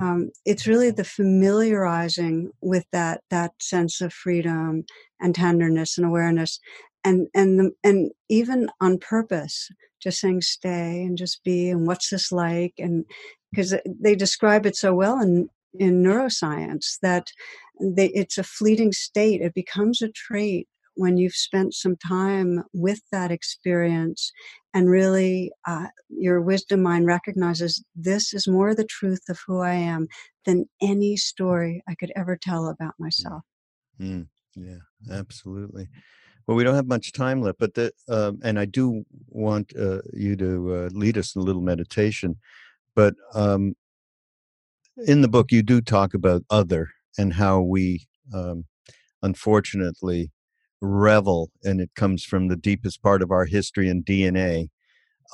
Um, it's really the familiarizing with that that sense of freedom and tenderness and awareness and and the, and even on purpose just saying stay and just be and what's this like and because they describe it so well in in neuroscience that they, it's a fleeting state it becomes a trait when you've spent some time with that experience and really uh, your wisdom mind recognizes this is more the truth of who I am than any story I could ever tell about myself. Mm, yeah, absolutely. Well, we don't have much time left, but the um, and I do want uh, you to uh, lead us in a little meditation. But um, in the book, you do talk about other and how we, um, unfortunately, revel, and it comes from the deepest part of our history and DNA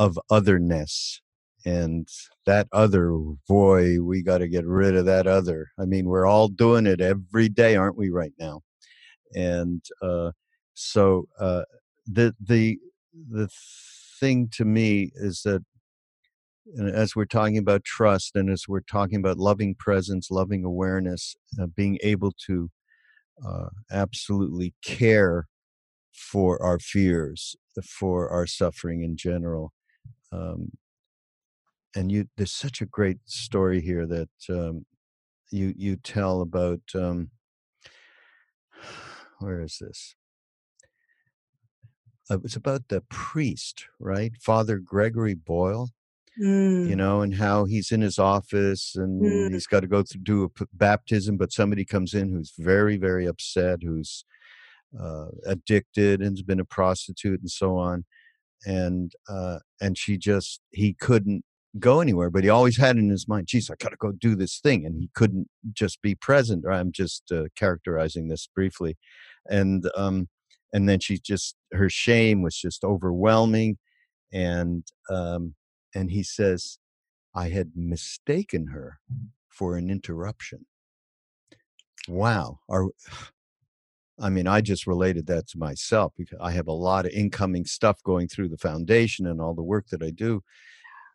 of otherness. And that other, boy, we got to get rid of that other. I mean, we're all doing it every day, aren't we, right now? And uh, so uh, the the the thing to me is that as we're talking about trust and as we're talking about loving presence, loving awareness, uh, being able to uh, absolutely care for our fears, for our suffering in general. Um, and you, there's such a great story here that um, you you tell about. Um, where is this? Uh, it's about the priest, right? Father Gregory Boyle Mm. you know, and how he's in his office and mm. he's got to go through do a p- baptism, but somebody comes in who's very, very upset, who's uh, addicted and's been a prostitute and so on, and uh, and she just he couldn't go anywhere, but he always had in his mind, "Geez, I got to go do this thing," and he couldn't just be present. Or I'm just uh, characterizing this briefly, and um, and then she just her shame was just overwhelming, and um, and he says, I had mistaken her for an interruption. Wow. Our, I mean, I just related that to myself because I have a lot of incoming stuff going through the foundation and all the work that I do.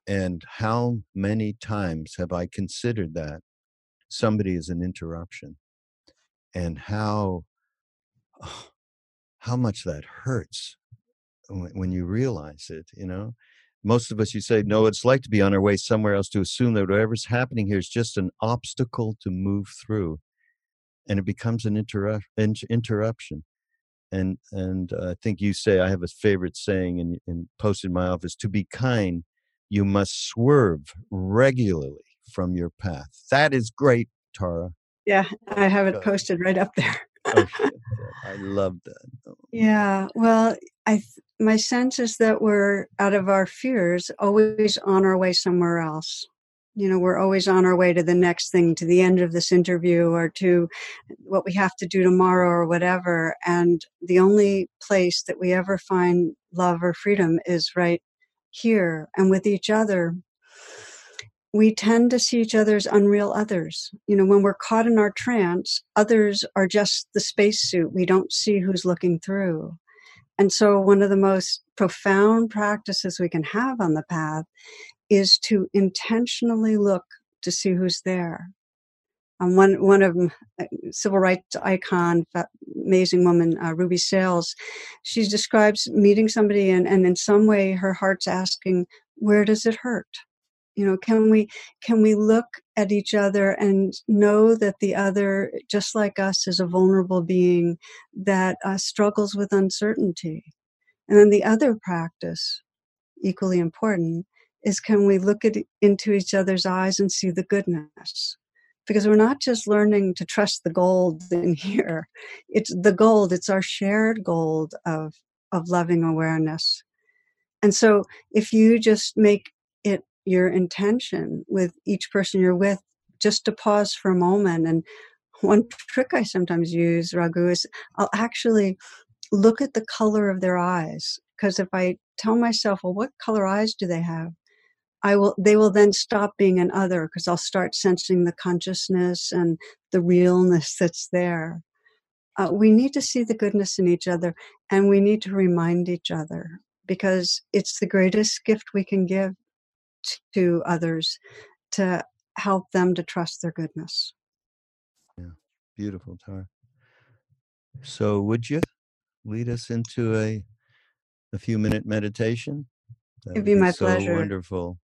And how many times have I considered that somebody is an interruption? And how oh, how much that hurts when, when you realize it, you know? most of us, you say, no, it's like to be on our way somewhere else to assume that whatever's happening here is just an obstacle to move through. And it becomes an interrupt, interruption. And and uh, I think you say, I have a favorite saying and, and posted in my office to be kind, you must swerve regularly from your path. That is great, Tara. Yeah, I have it posted right up there. Oh, I love that. Yeah, well, I my sense is that we're out of our fears, always on our way somewhere else. You know, we're always on our way to the next thing, to the end of this interview, or to what we have to do tomorrow, or whatever. And the only place that we ever find love or freedom is right here and with each other we tend to see each other as unreal others. You know, when we're caught in our trance, others are just the spacesuit. We don't see who's looking through. And so, one of the most profound practices we can have on the path is to intentionally look to see who's there. Um, one one of uh, civil rights icon, amazing woman, uh, Ruby Sales, she describes meeting somebody and, and in some way her heart's asking, where does it hurt? You know can we can we look at each other and know that the other just like us is a vulnerable being that uh, struggles with uncertainty? And then the other practice equally important is can we look at into each other's eyes and see the goodness? Because we're not just learning to trust the gold in here. It's the gold it's our shared gold of of loving awareness. And so if you just make your intention with each person you're with just to pause for a moment. And one trick i sometimes use raghu is i'll actually look at the color of their eyes. Because if i tell myself well what color eyes do they have? I will they will then stop being an other because I'll start sensing the consciousness and the realness that's there. Uh, we need to see the goodness in each other and we need to remind each other because it's the greatest gift we can give to others to help them to trust their goodness. Yeah, beautiful, Tara. So, would you lead us into a a few minute meditation? That It'd be be my so pleasure. wonderful.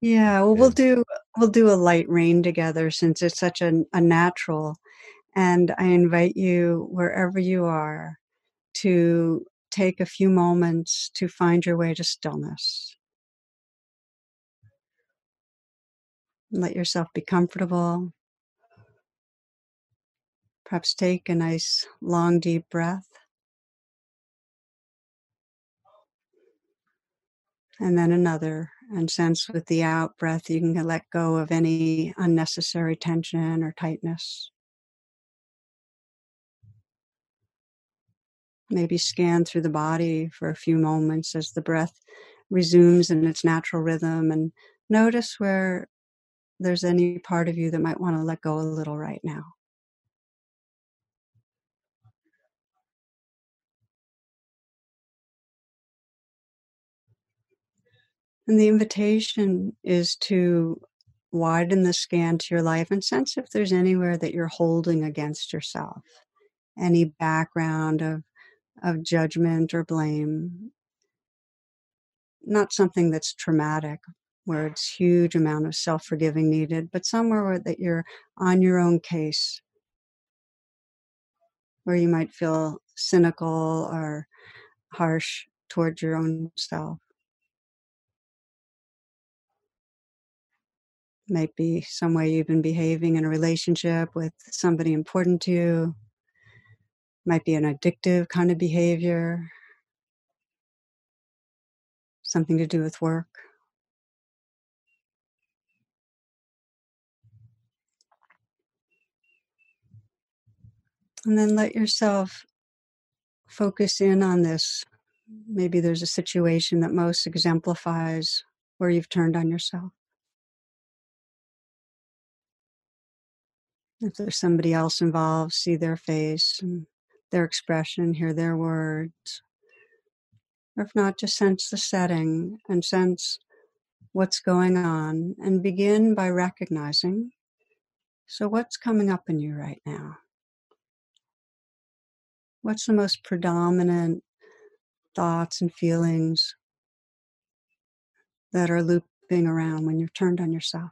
Yeah, well, we'll do we'll do a light rain together since it's such a, a natural. And I invite you wherever you are to take a few moments to find your way to stillness. Let yourself be comfortable. Perhaps take a nice long deep breath. And then another, and sense with the out breath you can let go of any unnecessary tension or tightness. Maybe scan through the body for a few moments as the breath resumes in its natural rhythm and notice where there's any part of you that might want to let go a little right now. And the invitation is to widen the scan to your life and sense if there's anywhere that you're holding against yourself, any background of, of judgment or blame, not something that's traumatic where it's huge amount of self-forgiving needed, but somewhere where that you're on your own case, where you might feel cynical or harsh towards your own self. Might be some way you've been behaving in a relationship with somebody important to you. Might be an addictive kind of behavior. Something to do with work. And then let yourself focus in on this. Maybe there's a situation that most exemplifies where you've turned on yourself. If there's somebody else involved, see their face and their expression, hear their words. Or if not, just sense the setting and sense what's going on and begin by recognizing so, what's coming up in you right now? What's the most predominant thoughts and feelings that are looping around when you're turned on yourself?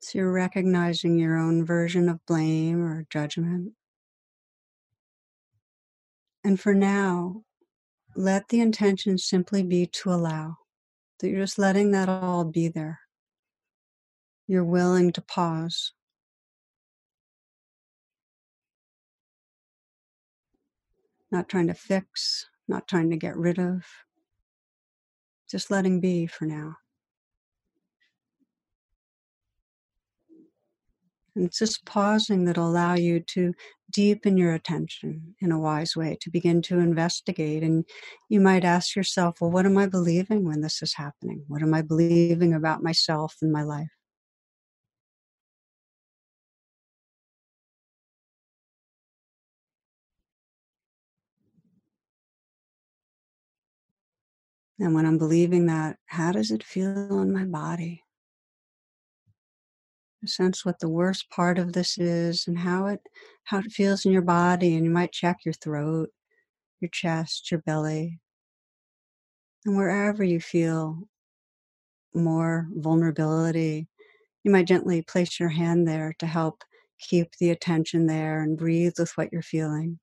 So you're recognizing your own version of blame or judgment. And for now, let the intention simply be to allow, that you're just letting that all be there. You're willing to pause. Not trying to fix, not trying to get rid of, just letting be for now. And it's just pausing that'll allow you to deepen your attention in a wise way, to begin to investigate. And you might ask yourself, well, what am I believing when this is happening? What am I believing about myself and my life? And when I'm believing that, how does it feel in my body? sense what the worst part of this is and how it how it feels in your body and you might check your throat your chest your belly and wherever you feel more vulnerability you might gently place your hand there to help keep the attention there and breathe with what you're feeling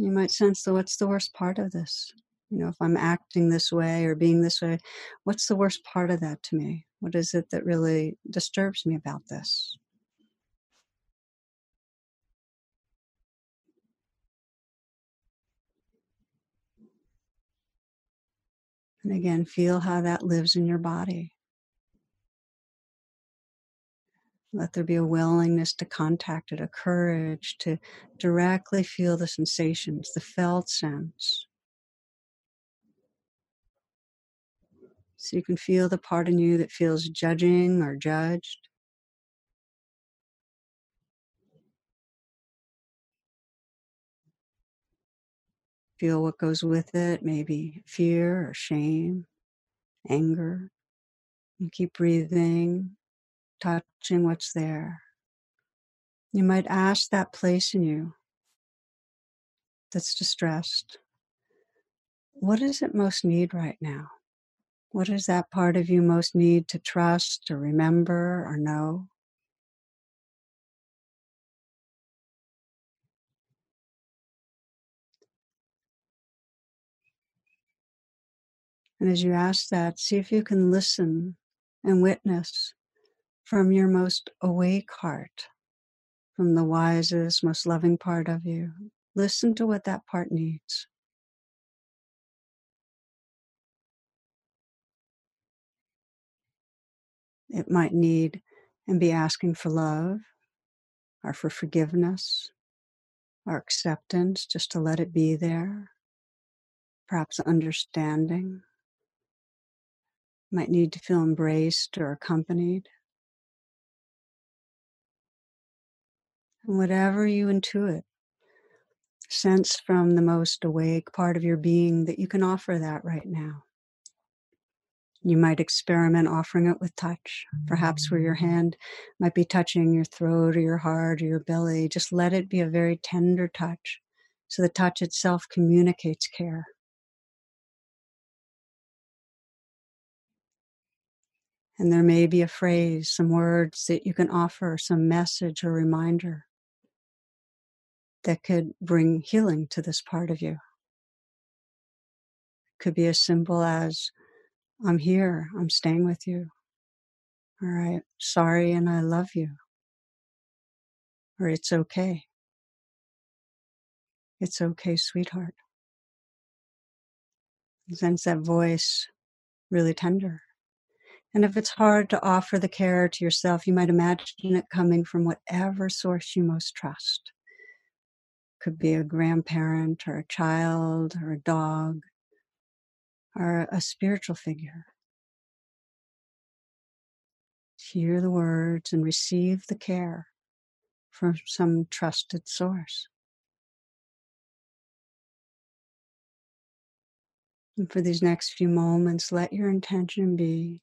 You might sense the what's the worst part of this? You know, if I'm acting this way or being this way, what's the worst part of that to me? What is it that really disturbs me about this? And again, feel how that lives in your body. Let there be a willingness to contact it, a courage to directly feel the sensations, the felt sense. So you can feel the part in you that feels judging or judged. Feel what goes with it, maybe fear or shame, anger. And keep breathing, touching what's there. You might ask that place in you that's distressed, what does it most need right now? What does that part of you most need to trust or remember or know? And as you ask that, see if you can listen and witness from your most awake heart, from the wisest, most loving part of you. Listen to what that part needs. It might need and be asking for love or for forgiveness or acceptance, just to let it be there. Perhaps understanding might need to feel embraced or accompanied. Whatever you intuit, sense from the most awake part of your being that you can offer that right now. You might experiment offering it with touch, perhaps where your mm. hand might be touching your throat or your heart or your belly. Just let it be a very tender touch so the touch itself communicates care. And there may be a phrase, some words that you can offer, some message or reminder that could bring healing to this part of you. It could be as simple as, I'm here, I'm staying with you. All right, sorry and I love you. Or it's okay. It's okay, sweetheart. Sense that voice really tender. And if it's hard to offer the care to yourself, you might imagine it coming from whatever source you most trust. Could be a grandparent or a child or a dog or a spiritual figure. Hear the words and receive the care from some trusted source. And for these next few moments, let your intention be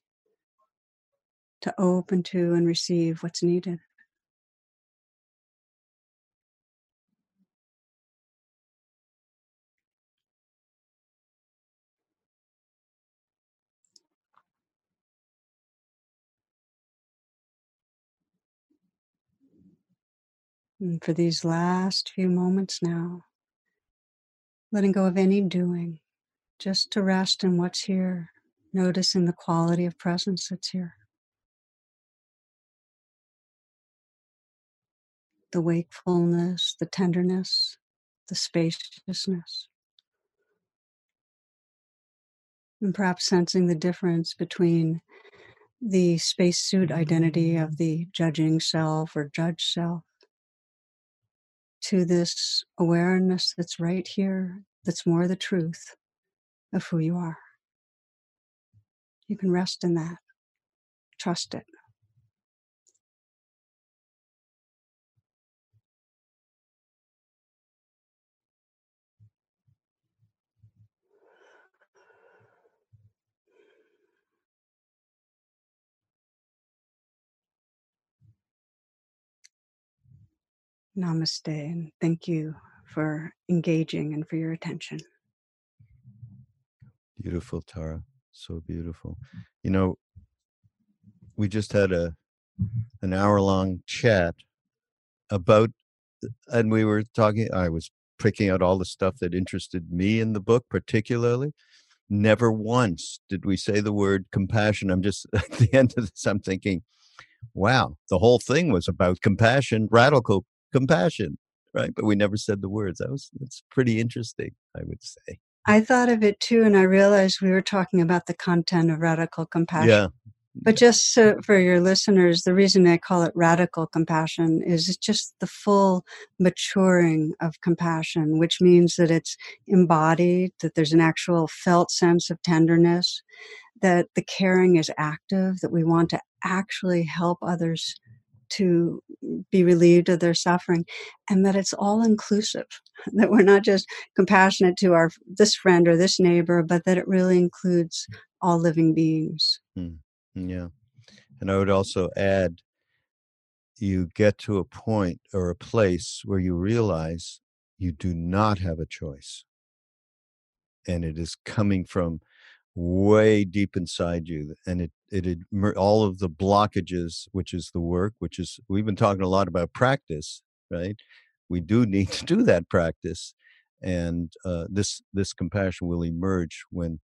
to open to and receive what's needed. And for these last few moments now, letting go of any doing, just to rest in what's here, noticing the quality of presence that's here. The wakefulness, the tenderness, the spaciousness. And perhaps sensing the difference between the spacesuit identity of the judging self or judge self to this awareness that's right here, that's more the truth of who you are. You can rest in that, trust it. Namaste, and thank you for engaging and for your attention. Beautiful, Tara. So beautiful. You know, we just had a an hour long chat about and we were talking I was picking out all the stuff that interested me in the book, particularly. Never once did we say the word compassion. I'm just at the end of this, I'm thinking, wow, the whole thing was about compassion, radical compassion, right? But we never said the words. That was that's pretty interesting, I would say. I thought of it too, and I realized we were talking about the content of radical compassion. Yeah. But just so for your listeners, the reason I call it radical compassion is it's just the full maturing of compassion, which means that it's embodied, that there's an actual felt sense of tenderness, that the caring is active, that we want to actually help others to be relieved of their suffering and that it's all inclusive that we're not just compassionate to our this friend or this neighbor but that it really includes all living beings. Mm, yeah. And i would also add you get to a point or a place where you realize you do not have a choice. And it is coming from way deep inside you and it it all of the blockages which is the work which is we've been talking a lot about practice right? We do need to do that practice and uh, this this compassion will emerge when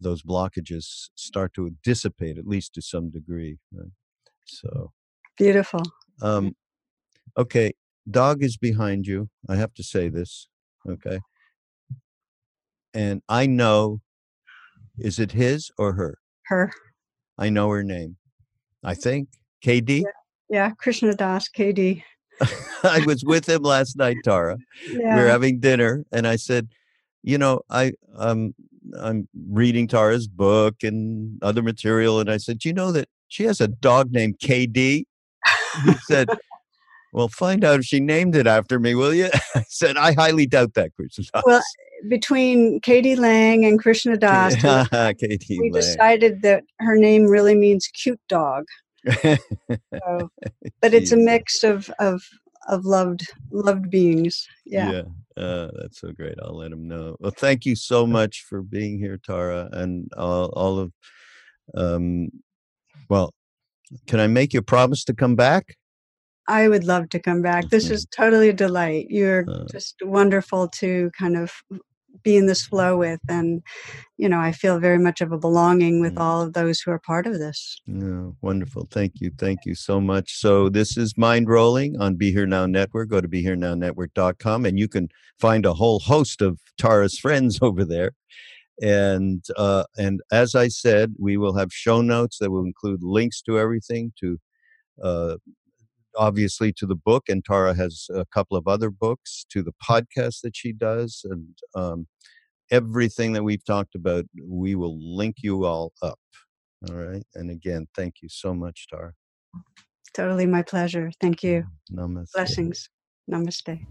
those blockages start to dissipate at least to some degree right? so beautiful. um okay dog is behind you i have to say this okay? And i know is it his or her? Her. I know her name. I think KD. Yeah, yeah Krishna Das, KD. I was with him last night, Tara. Yeah. We were having dinner, and I said, "You know, I um I'm reading Tara's book and other material, and I said, "Do you know that she has a dog named KD?" He said, "Well, find out if she named it after me, will you?" I said, "I highly doubt that, Krishna." Well, between k.d. lang and Krishna Das, Katie we Lang. decided that her name really means cute dog. so, but it's a mix of of of loved loved beings. Yeah. Yeah. Uh, that's so great. I'll let him know. Well, thank you so much for being here, Tara, and all, all of. Um, well, can I make you a promise to come back? I would love to come back. This is totally a delight. You're uh, just wonderful to kind of be in this flow with and you know i feel very much of a belonging with mm. all of those who are part of this. Yeah, wonderful thank you thank you so much. So this is Mindrolling on be here now network go to be here now network.com and you can find a whole host of tara's friends over there. And uh, and as i said we will have show notes that will include links to everything to uh, obviously to the book, and Tara has a couple of other books, to the podcast that she does, and um, everything that we've talked about, we will link you all up. All right. And again, thank you so much, Tara. Totally my pleasure. Thank you. Namaste. Blessings. Namaste.